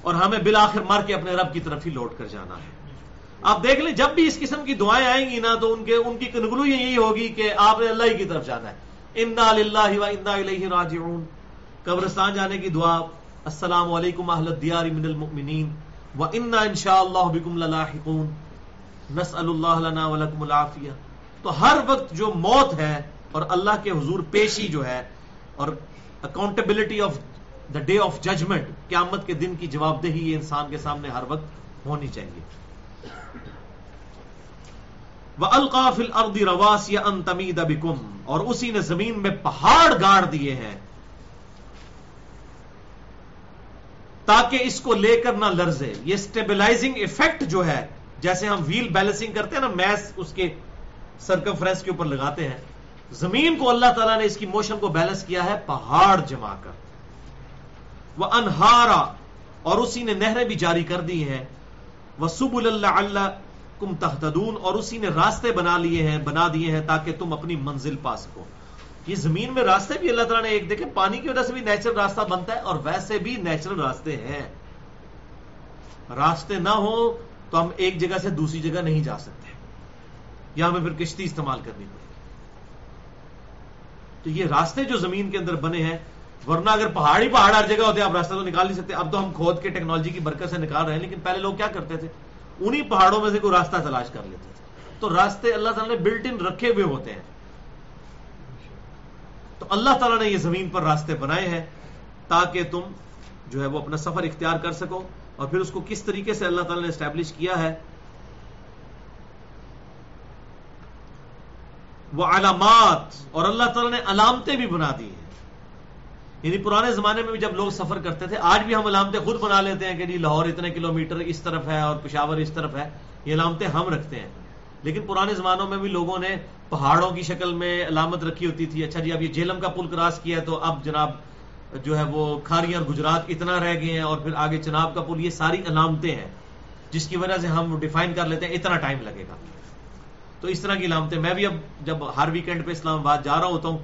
اور ہمیں بالآخر مر کے اپنے رب کی طرف ہی لوٹ کر جانا ہے۔ آپ دیکھ لیں، جب بھی اس قسم کی دعائیں آئیں گی نا، تو ان کے ان کی کنگلو یہی ہوگی کہ آپ نے اللہ ہی کی طرف جانا ہے۔ انا اللہ و انا الیہ راجعون۔ قبرستان جانے کی دعا۔ السلام علیکم اہل الدیار من المؤمنین۔ و انا انشاءاللہ بكم للاحقون۔ نسأل اللہ لنا ولکم العافیہ تو ہر وقت جو موت ہے اور اللہ کے حضور پیشی جو ہے اور accountability of the day of judgement قیامت کے دن کی جواب دہی یہ انسان کے سامنے ہر وقت ہونی چاہیے۔ القاف الردی رواس یا انتمید ابکم اور اسی نے زمین میں پہاڑ گاڑ دیے ہیں تاکہ اس کو لے کر نہ لرزے۔ یہ اسٹیبلائزنگ افیکٹ جو ہے، جیسے ہم ویل بیلنسنگ کرتے ہیں نا میس اس کے سرکمفرنس کے اوپر لگاتے ہیں۔ زمین کو اللہ تعالیٰ نے اس کی موشن کو بیلنس کیا ہے، پہاڑ جما کر۔ وہ انہارا اور اسی نے نہریں بھی جاری کر دی ہیں۔ وہ سب اللہ اللہ کم تحتدون اور اسی نے راستے بنا لیے ہیں، بنا دیے ہیں تاکہ تم اپنی منزل پا سکو۔ یہ زمین میں راستے بھی اللہ تعالیٰ نے ایک دیکھے پانی کی وجہ سے بھی نیچرل راستہ بنتا ہے اور ویسے بھی نیچرل راستے ہیں۔ راستے نہ ہو تو ہم ایک جگہ سے دوسری جگہ نہیں جا سکتے۔ یا ہمیں پھر کشتی استعمال کرنی پڑے۔ تو یہ راستے جو زمین کے اندر بنے ہیں، ورنہ اگر پہاڑی پہاڑ ہر جگہ ہوتے، آپ راستہ تو نکال نہیں سکتے۔ اب تو ہم کھود کے ٹیکنالوجی کی برکت سے نکال رہے ہیں، لیکن پہلے لوگ کیا کرتے تھے؟ انہی پہاڑوں میں سے کوئی راستہ تلاش کر لیتے تھے تو راستے اللہ تعالیٰ نے بلٹ ان رکھے ہوئے ہوتے ہیں۔ تو اللہ تعالیٰ نے یہ زمین پر راستے بنائے ہیں تاکہ تم جو ہے وہ اپنا سفر اختیار کر سکو۔ اور پھر اس کو کس طریقے سے اللہ تعالیٰ نے اسٹیبلش کیا ہے؟ وہ علامات اور اللہ تعالیٰ نے علامتیں بھی بنا دی ہیں۔ یعنی پرانے زمانے میں بھی جب لوگ سفر کرتے تھے، آج بھی ہم علامتیں خود بنا لیتے ہیں کہ جی لاہور اتنے کلو میٹر اس طرف ہے اور پشاور اس طرف ہے، یہ علامتیں ہم رکھتے ہیں۔ لیکن پرانے زمانوں میں بھی لوگوں نے پہاڑوں کی شکل میں علامت رکھی ہوتی تھی اچھا جی اب یہ جیلم کا پل کراس کیا ہے تو اب جناب جو ہے وہ کھاریاں اور گجرات اتنا رہ گئے ہیں اور پھر آگے چناب کا پل، یہ ساری علامتیں ہیں، جس کی وجہ سے ہم ڈیفائن کر لیتے ہیں اتنا ٹائم لگے گا۔ تو اس طرح کی علامتیں، میں بھی اب جب ہر ویکینڈ پہ اسلام آباد جا رہا ہوتا ہوں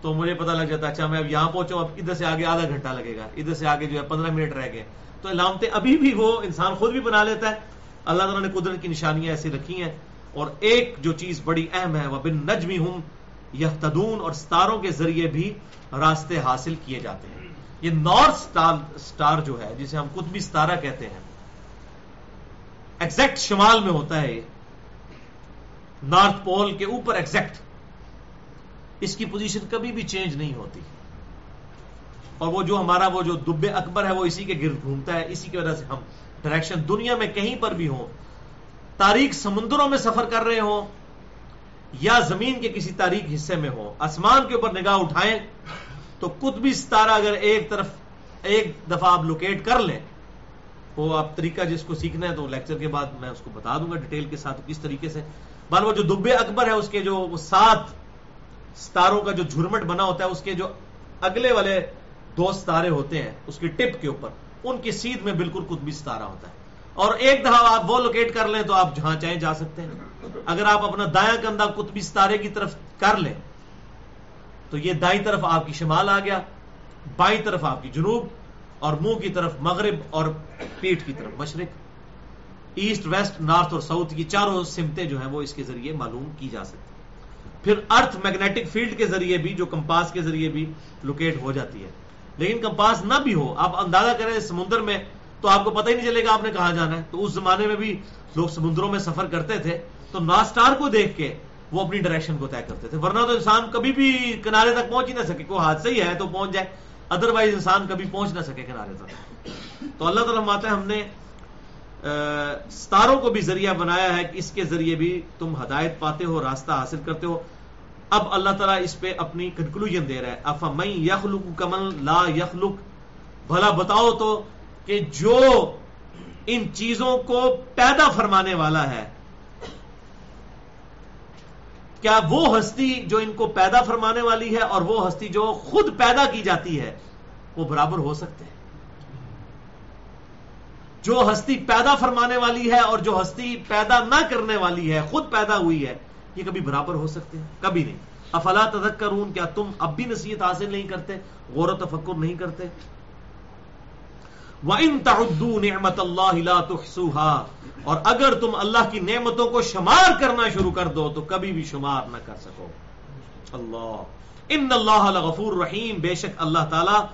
تو مجھے پتا لگ جاتا اچھا میں اب یہاں پہنچا اب ادھر سے آگے آدھا گھنٹہ لگے گا، ادھر سے آگے جو ہے پندرہ منٹ رہ گئے۔ تو علامتیں ابھی بھی وہ انسان خود بھی بنا لیتا ہے۔ اللہ تعالیٰ نے قدرت کی نشانیاں ایسی رکھی ہیں۔ اور ایک جو چیز بڑی اہم ہے وہ بن نجمی ہوں یہ اور ستاروں کے ذریعے بھی راستے حاصل کیے جاتے ہیں۔ یہ نارتھ سٹار جو ہے، جسے ہم قطبی ستارہ کہتے ہیں ایگزیکٹ شمال میں ہوتا ہے نارتھ پول کے اوپر ایگزیکٹ اس کی پوزیشن کبھی بھی چینج نہیں ہوتی۔ اور وہ جو ہمارا وہ جو دب اکبر ہے وہ اسی کے گرد گھومتا ہے، اسی کی وجہ سے ہم ڈائریکشن دنیا میں کہیں پر بھی ہوں تاریخ سمندروں میں سفر کر رہے ہوں یا زمین کے کسی تاریخ حصے میں ہو آسمان کے اوپر نگاہ اٹھائیں تو قطبی ستارہ اگر ایک طرف ایک دفعہ آپ لوکیٹ کر لیں، وہ آپ طریقہ جس کو سیکھنا ہے تو لیکچر کے بعد میں اس کو بتا دوں گا ڈیٹیل کے ساتھ کس طریقے سے۔ بال وہ جو دبے اکبر ہے، اس کے جو سات ستاروں کا جو جھرمٹ بنا ہوتا ہے، اس کے جو اگلے والے دو ستارے ہوتے ہیں، اس کی ٹپ کے اوپر، ان کی سیدھ میں بالکل قطبی ستارہ ہوتا ہے۔ اور ایک دفعہ آپ وہ لوکیٹ کر لیں تو آپ جہاں چاہیں جا سکتے ہیں۔ اگر آپ اپنا دایاں کندھا قطبی ستارے کی طرف کر لیں، تو یہ دائیں طرف آپ کی شمال آ گیا، بائیں طرف آپ کی جنوب، اور منہ کی طرف مغرب اور پیٹ کی طرف مشرق۔ ایسٹ ویسٹ نارتھ اور ساؤتھ کی چاروں سمتیں جو ہیں، وہ اس کے ذریعے معلوم کی جا سکتی پھر ارتھ میگنیٹک فیلڈ کے ذریعے بھی جو کمپاس کے ذریعے بھی لوکیٹ ہو جاتی ہے۔ لیکن کمپاس نہ بھی ہو، آپ اندازہ کریں سمندر میں، تو آپ کو پتہ ہی نہیں چلے گا آپ نے کہاں جانا ہے۔ تو اس زمانے میں بھی لوگ سمندروں میں سفر کرتے تھے، تو ناسٹار کو دیکھ کے وہ اپنی ڈائریکشن کو طے کرتے تھے۔ ورنہ تو انسان کبھی بھی کنارے تک پہنچ ہی نہ سکے، کوئی حادثہ ہی ہے تو پہنچ جائے۔ ادر وائز انسان کبھی پہنچ نہ سکے کنارے تک۔ تو اللہ تعالیٰ ماتا ہے ہم نے ستاروں کو بھی ذریعہ بنایا ہے کہ اس کے ذریعے بھی تم ہدایت پاتے ہو، راستہ حاصل کرتے ہو۔ اب اللہ تعالیٰ اس پہ اپنی کنکلوژن دے رہا ہے۔ افا میں یخلق کمل لا یخلق؟ بھلا بتاؤ تو کہ جو ان چیزوں کو پیدا فرمانے والا ہے، کیا وہ ہستی جو ان کو پیدا فرمانے والی ہے اور وہ ہستی جو خود پیدا کی جاتی ہے، وہ برابر ہو سکتے ہیں؟ جو ہستی پیدا فرمانے والی ہے اور جو ہستی پیدا نہ کرنے والی ہے، خود پیدا ہوئی ہے یہ کبھی برابر ہو سکتے ہیں؟ کبھی نہیں۔ افلا تذکرون، کیا تم اب بھی نصیحت حاصل نہیں کرتے؟ غور و تفکر نہیں کرتے؟ وَإِن تَعُدُّوا نِعْمَةَ اللَّهِ لَا تُحْسُوهَا اور اگر تم اللہ کی نعمتوں کو شمار کرنا شروع کر دو، تو کبھی بھی شمار نہ کر سکو۔ اللہ۔ ان اللہ لغفور رحیم بے شک اللہ تعالی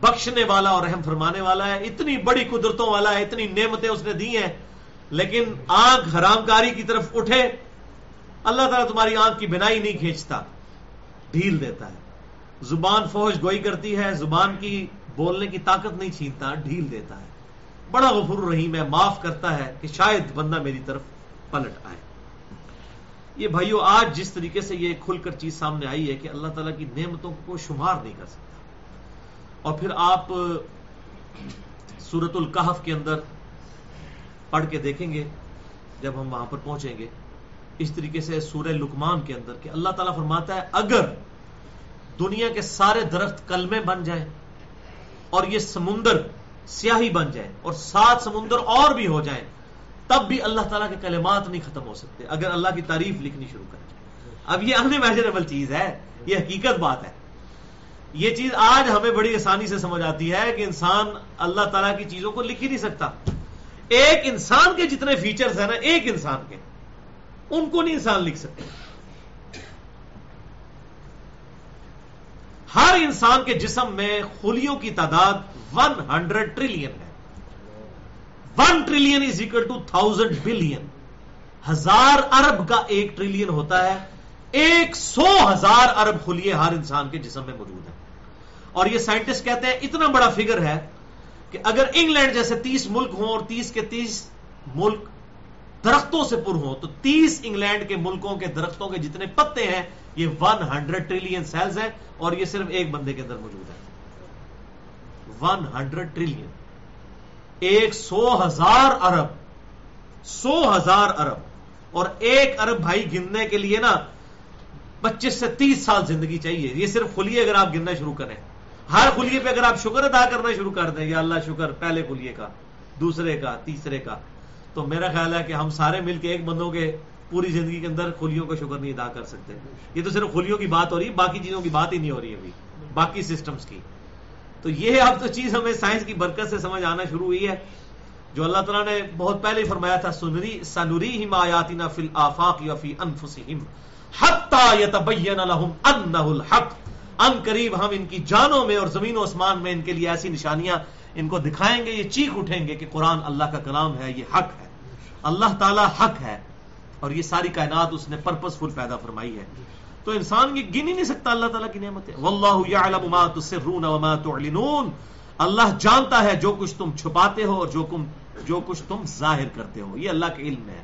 بخشنے والا اور رحم فرمانے والا ہے۔ اتنی بڑی قدرتوں والا ہے، اتنی نعمتیں اس نے دی ہیں، لیکن آنکھ حرام کاری کی طرف اٹھے۔ اللہ تعالیٰ تمہاری آنکھ کی بنائی نہیں کھینچتا، ڈھیل دیتا ہے۔ زبان فوج گوئی کرتی ہے، زبان کی بولنے کی طاقت نہیں چھینتا، ڈھیل دیتا ہے۔ بڑا غفور رحیم ہے، معاف کرتا ہے کہ شاید بندہ میری طرف پلٹ آئے۔ یہ بھائیو، آج جس طریقے سے یہ کھل کر چیز سامنے آئی ہے کہ اللہ تعالیٰ کی نعمتوں کو شمار نہیں کر سکتا۔ اور پھر آپ سورت القحف کے اندر پڑھ کے دیکھیں گے، جب ہم وہاں پر پہنچیں گے۔ اس طریقے سے سورہ لکمان کے اندر کہ اللہ تعالیٰ فرماتا ہے، اگر دنیا کے سارے درخت کلمے بن جائیں اور یہ سمندر سیاہی بن جائے اور سات سمندر اور بھی ہو جائیں، تب بھی اللہ تعالیٰ کے کلمات نہیں ختم ہو سکتے۔ اگر اللہ کی تعریف لکھنی شروع کریں۔ اب یہ انمیجنیبل چیز ہے، یہ حقیقت بات ہے۔ یہ چیز آج ہمیں بڑی آسانی سے سمجھ آتی ہے کہ انسان اللہ تعالیٰ کی چیزوں کو لکھ ہی نہیں سکتا۔ ایک انسان کے جتنے فیچرز ہیں نا، ایک انسان کے۔ ان کو نہیں انسان لکھ سکتے ہر انسان کے جسم میں خلیوں کی تعداد ون ہنڈریڈ ٹریلین ہے۔ One trillion is equal two thousand billion ہزار ارب کا ایک ٹریلین ہوتا ہے۔ ایک سو ہزار ارب خلیے ہر انسان کے جسم میں موجود ہیں۔ اور یہ سائنٹسٹ کہتے ہیں، اتنا بڑا فگر ہے کہ اگر انگلینڈ جیسے تیس ملک ہوں اور تیس کے تیس ملک درختوں سے پر ہوں تو تیس انگلینڈ کے ملکوں کے درختوں کے جتنے پتے ہیں، یہ ون ہنڈریڈ ٹریلین سیلز ہیں اور یہ صرف ایک بندے کے اندر موجود ہے ون ہنڈریڈ ٹریلین ایک سو ہزار ارب۔ سو ہزار ارب۔ اور ایک ارب بھائی گننے کے لیے نا پچیس سے تیس سال زندگی چاہیے۔ یہ صرف خلیے اگر آپ گننا شروع کریں۔ ہر خلیے پہ اگر آپ شکر ادا کرنا شروع کر دیں، یا اللہ شکر، پہلے خلیے کا، دوسرے کا، تیسرے کا۔ تو میرا خیال ہے کہ ہم سارے مل کے ایک بندوں کے پوری زندگی کے اندر خلیوں کا شکر نہیں ادا کر سکتے۔ یہ تو صرف خلیوں کی بات ہو رہی ہے، باقی چیزوں کی بات ہی نہیں ہو رہی ابھی۔ باقی سسٹمز کی۔ تو یہ اب تو چیز ہمیں سائنس کی برکت سے سمجھ آنا شروع ہوئی ہے۔ جو اللہ تعالیٰ نے بہت پہلے ہی فرمایا تھا، سنری سنوری ہم آیاتنا فی الافاق یا فی انفسہم حتی یتبین لہم انہ الحق۔ ان قریب ہم ان کی جانوں میں اور زمین و اسمان میں ان کے لیے ایسی نشانیاں ان کو دکھائیں گے، یہ چیخ اٹھیں گے کہ قرآن اللہ کا کلام ہے، یہ حق ہے۔ اللہ تعالیٰ حق ہے۔ اور یہ ساری کائنات اس نے پرپس فل پیدا فرمائی ہے۔ تو انسان یہ گن ہی نہیں سکتا اللہ تعالیٰ کی نعمت ہے واللہ یعلم ما تسرون وما تعلنون۔ اللہ جانتا ہے جو کچھ تم چھپاتے ہو اور جو کم جو کچھ تم ظاہر کرتے ہو۔ یہ اللہ کے علم ہے۔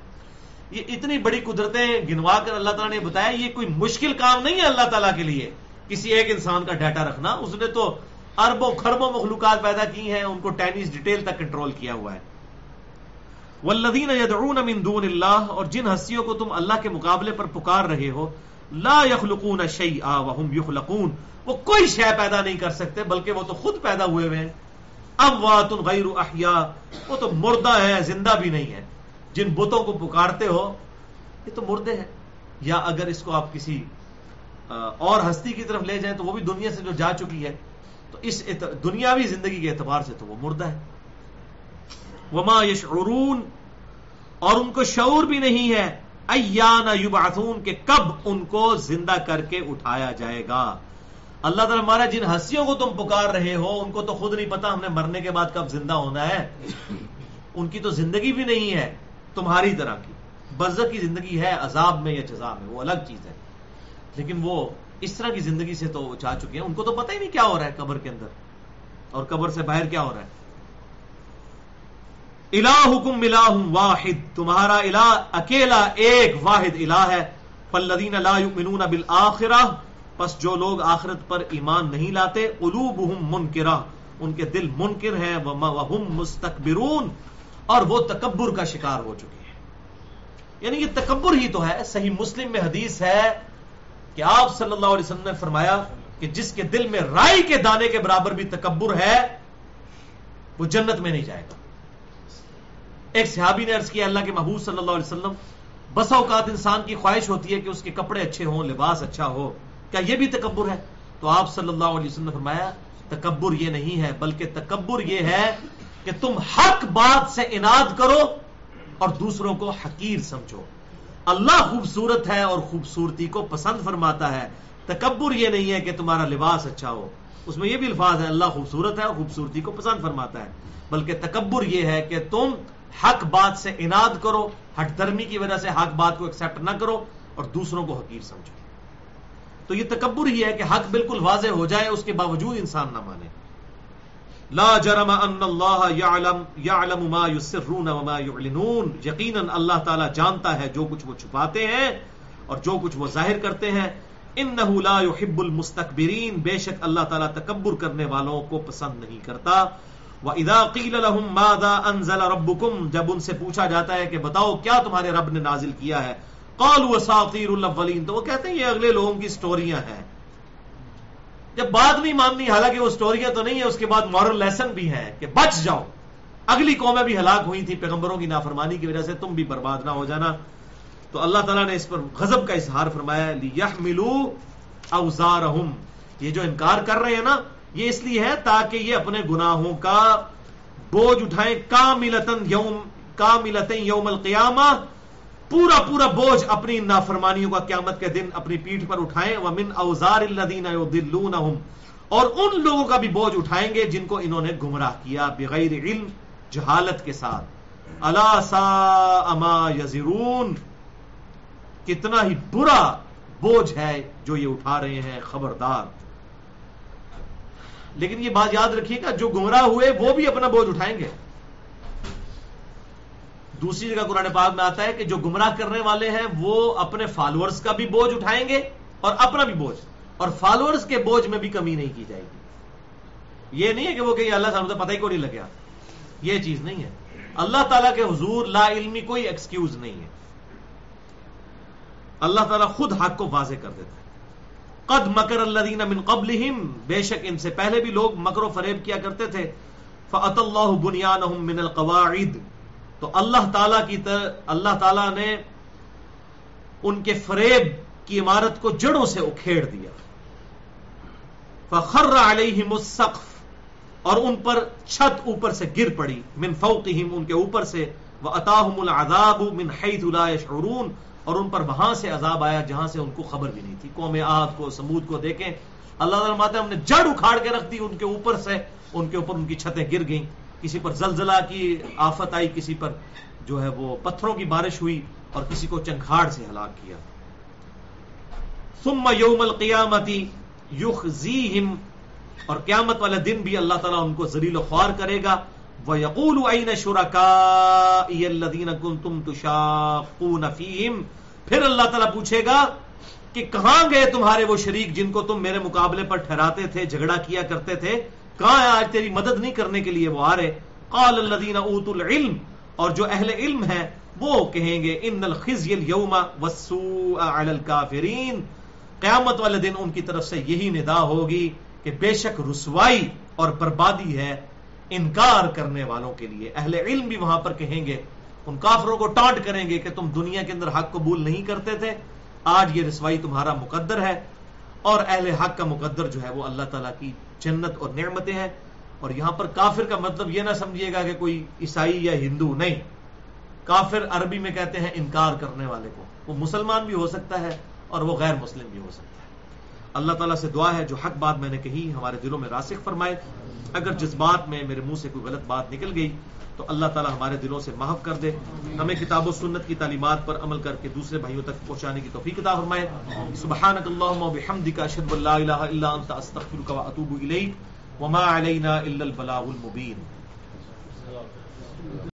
یہ اتنی بڑی قدرتیں گنوا کر اللہ تعالیٰ نے بتایا، یہ کوئی مشکل کام نہیں ہے اللہ تعالیٰ کے لیے۔ کسی ایک انسان کا ڈیٹا رکھنا، اس نے تو اربوں خربوں مخلوقات پیدا کی ہیں، ان کو ٹینیس ڈیٹیل تک کنٹرول کیا ہوا ہے۔ والذین یدعون من دون اللہ اور جن ہستیوں کو تم اللہ کے مقابلے پر پکار رہے ہو، لا یخلقون شیئا وهم یخلقون وہ کوئی شے پیدا نہیں کر سکتے، بلکہ وہ تو خود پیدا ہوئے ہوئے ہیں۔ اموات غیر احیاء وہ تو مردہ ہے زندہ بھی نہیں ہے جن بتوں کو پکارتے ہو، یہ تو مردے ہیں۔ یا اگر اس کو آپ کسی اور ہستی کی طرف لے جائیں تو وہ بھی دنیا سے جو جا چکی ہے۔ تو اس دنیاوی زندگی کے اعتبار سے تو وہ مردہ ہے۔ وما یشعرون اور ان کو شعور بھی نہیں ہے۔ ایان یبعثون کہ کب ان کو زندہ کر کے اٹھایا جائے گا۔ اللہ تعالیٰ ہمارا جن ہنسیوں کو تم پکار رہے ہو، ان کو تو خود نہیں پتا ہم نے مرنے کے بعد کب زندہ ہونا ہے۔ ان کی تو زندگی بھی نہیں ہے، تمہاری طرح کی۔ برزت کی زندگی ہے، عذاب میں یا جزا میں، وہ الگ چیز ہے۔ لیکن وہ اس طرح کی زندگی سے تو چاہ چکے ہیں۔ ان کو تو پتہ ہی نہیں کیا ہو رہا ہے قبر کے اندر۔ اور قبر سے باہر کیا ہو رہا ہے؟ الہکم الہ واحد۔ تمہارا الہ اکیلا ایک واحد الہ ہے۔ فالذین لا یؤمنون بالآخرہ۔ پس جو لوگ آخرت پر ایمان نہیں لاتے، قلوبہم منکرہ۔ ان کے دل منکر ہیں۔ وہم مستکبرون۔ اور وہ تکبر کا شکار ہو چکے ہیں۔ یعنی یہ تکبر ہی تو ہے۔ صحیح مسلم میں حدیث ہے کہ آپ صلی اللہ علیہ وسلم نے فرمایا کہ جس کے دل میں رائی کے دانے کے برابر بھی تکبر ہے، وہ جنت میں نہیں جائے گا۔ ایک صحابی نے عرض کیا، اللہ کے محبوب صلی اللہ علیہ وسلم، بسا اوقات انسان کی خواہش ہوتی ہے کہ اس کے کپڑے اچھے ہوں، لباس اچھا ہو، کیا یہ بھی تکبر ہے؟ تو آپ صلی اللہ علیہ وسلم نے فرمایا، تکبر یہ نہیں ہے، بلکہ تکبر یہ ہے کہ تم حق بات سے اناد کرو اور دوسروں کو حقیر سمجھو۔ اللہ خوبصورت ہے اور خوبصورتی کو پسند فرماتا ہے، تکبر یہ نہیں ہے کہ تمہارا لباس اچھا ہو۔ اس میں یہ بھی الفاظ ہے اللہ خوبصورت ہے اور خوبصورتی کو پسند فرماتا ہے۔ بلکہ تکبر یہ ہے کہ تم حق بات سے اناد کرو ہٹ درمی کی وجہ سے حق بات کو ایکسپٹ نہ کرو اور دوسروں کو حقیر سمجھو۔ تو یہ تکبر ہی ہے کہ حق بالکل واضح ہو جائے، اس کے باوجود انسان نہ مانے۔ لا جرم ان اللہ یعلم یعلم ما یسرون وما یعلنون. یقینا اللہ تعالی جانتا ہے جو کچھ وہ چھپاتے ہیں اور جو کچھ وہ ظاہر کرتے ہیں۔ انه لا يحب المستكبرین بے شک اللہ تعالی تکبر کرنے والوں کو پسند نہیں کرتا۔ وَإِذَا قِيلَ لَهُم مَاذَا أَنزَلَ رَبُّكُمْ۔ جب ان سے پوچھا جاتا ہے کہ بتاؤ کیا تمہارے رب نے نازل کیا ہے۔ قَالُوا وَسَاطِيرُ الْأَوَّلِينَ۔ تو وہ کہتے ہیں یہ اگلے لوگوں کی سٹوریاں ہیں۔ جب بات نہیں ماننی حالانکہ وہ سٹوریاں تو نہیں ہے، اس کے بعد مورل لیسن بھی ہے کہ بچ جاؤ۔ اگلی قومیں بھی ہلاک ہوئی تھی پیغمبروں کی نافرمانی کی وجہ سے، تم بھی برباد نہ ہو جانا۔ تو اللہ تعالیٰ نے اس پر غضب کا اظہار فرمایا، لِيَحْمِلُوا أَوْزَارَهُمْ۔ یہ جو انکار کر رہے ہیں نا، یہ اس لیے ہے تاکہ یہ اپنے گناہوں کا بوجھ اٹھائیں۔ کاملتن یوم کاملتن یوم القیامہ۔ پورا پورا بوجھ اپنی نافرمانیوں کا قیامت کے دن اپنی پیٹھ پر اٹھائیں۔ ومن اوزار الذین یضلونہم اور ان لوگوں کا بھی بوجھ اٹھائیں گے جن کو انہوں نے گمراہ کیا بغیر علم، جہالت کے ساتھ۔ الا سا ما یزرون کتنا ہی برا بوجھ ہے جو یہ اٹھا رہے ہیں، خبردار۔ لیکن یہ بات یاد رکھیے گا، جو گمراہ ہوئے وہ بھی اپنا بوجھ اٹھائیں گے۔ دوسری جگہ قرآن پاک میں آتا ہے کہ جو گمراہ کرنے والے ہیں، وہ اپنے فالوورز کا بھی بوجھ اٹھائیں گے اور اپنا بھی بوجھ۔ اور فالوورز کے بوجھ میں بھی کمی نہیں کی جائے گی۔ یہ نہیں ہے کہ وہ کہ اللہ صاحب پتہ ہی کو نہیں لگیا یہ چیز نہیں ہے۔ اللہ تعالیٰ کے حضور لا علمی کوئی ایکسکیوز نہیں ہے۔ اللہ تعالیٰ خود حق کو واضح کر دیتا ہے۔ قد مکر الذین من قبلہم۔ بے شک ان سے پہلے بھی لوگ مکر و فریب کیا کرتے تھے۔ فعت اللہ بنیانہم من القواعد۔ تو اللہ تعالیٰ کی طرح اللہ تعالیٰ نے ان کے فریب کی عمارت کو جڑوں سے اکھیڑ دیا۔ فخر علیہم السقف، اور ان پر چھت اوپر سے گر پڑی۔ من فوقہم، ان کے اوپر سے۔ وَأَتَاهُمُ الْعَذَابُ مِنْ حَيْثُ لَا يَشْعُرُونَ۔ اور ان پر وہاں سے عذاب آیا جہاں سے ان کو خبر بھی نہیں تھی۔ قوم عاد کو، سمود کو دیکھیں۔ اللہ تعالیٰ ہم نے جڑ اکھاڑ کے رکھ دی ان کے اوپر سے۔ ان کے اوپر ان کی چھتیں گر گئیں۔ کسی پر زلزلہ کی آفت آئی، کسی پر جو ہے وہ پتھروں کی بارش ہوئی اور کسی کو چنکھاڑ سے ہلاک کیا۔ ثم یوم القیامتی یخزیہم، اور قیامت والے دن بھی اللہ تعالیٰ ان کو ذلیل و خوار کرے گا۔ وَيَقُولُ أَيْنَ شُرَكَائِيَ الَّذِينَ كُنْتُمْ تُشَاقُونَ پھر اللہ تعالیٰ پوچھے گا کہ کہاں گئے تمہارے وہ شریک جن کو تم میرے مقابلے پر ٹھہراتے تھے، جھگڑا کیا کرتے تھے؟ کہاں ہے آج تیری مدد نہیں کرنے کے لیے وہ آ رہے؟ قال الذین اوتوا العلم، اور جو اہل علم ہے وہ کہیں گے، ان الخزي اليوم والسوء على الكافرین قیامت والے دن ان کی طرف سے یہی ندا ہوگی کہ بے شک رسوائی اور بربادی ہے انکار کرنے والوں کے لیے۔ اہل علم بھی وہاں پر کہیں گے، ان کافروں کو ٹانٹ کریں گے کہ تم دنیا کے اندر حق قبول نہیں کرتے تھے، آج یہ رسوائی تمہارا مقدر ہے۔ اور اہل حق کا مقدر جو ہے وہ اللہ تعالیٰ کی جنت اور نعمتیں ہیں اور یہاں پر کافر کا مطلب یہ نہ سمجھیے گا کہ کوئی عیسائی یا ہندو نہیں۔ کافر عربی میں کہتے ہیں انکار کرنے والے کو۔ وہ مسلمان بھی ہو سکتا ہے اور وہ غیر مسلم بھی ہو سکتا ہے۔ اللہ تعالیٰ سے دعا ہے، جو حق بات میں نے کہی ہمارے دلوں میں راسخ فرمائے، اگر جس بات میں میرے منہ سے کوئی غلط بات نکل گئی تو اللہ تعالیٰ ہمارے دلوں سے محف کر دے۔ ہمیں کتاب و سنت کی تعلیمات پر عمل کر کے دوسرے بھائیوں تک پہنچانے کی توفیق عطا فرمائے۔ سبحانک اللہم و بحمدک اشہد ان لا الہ الا انت، استغفرک و اتوب الیک۔ وما علینا الا البلاغ المبین۔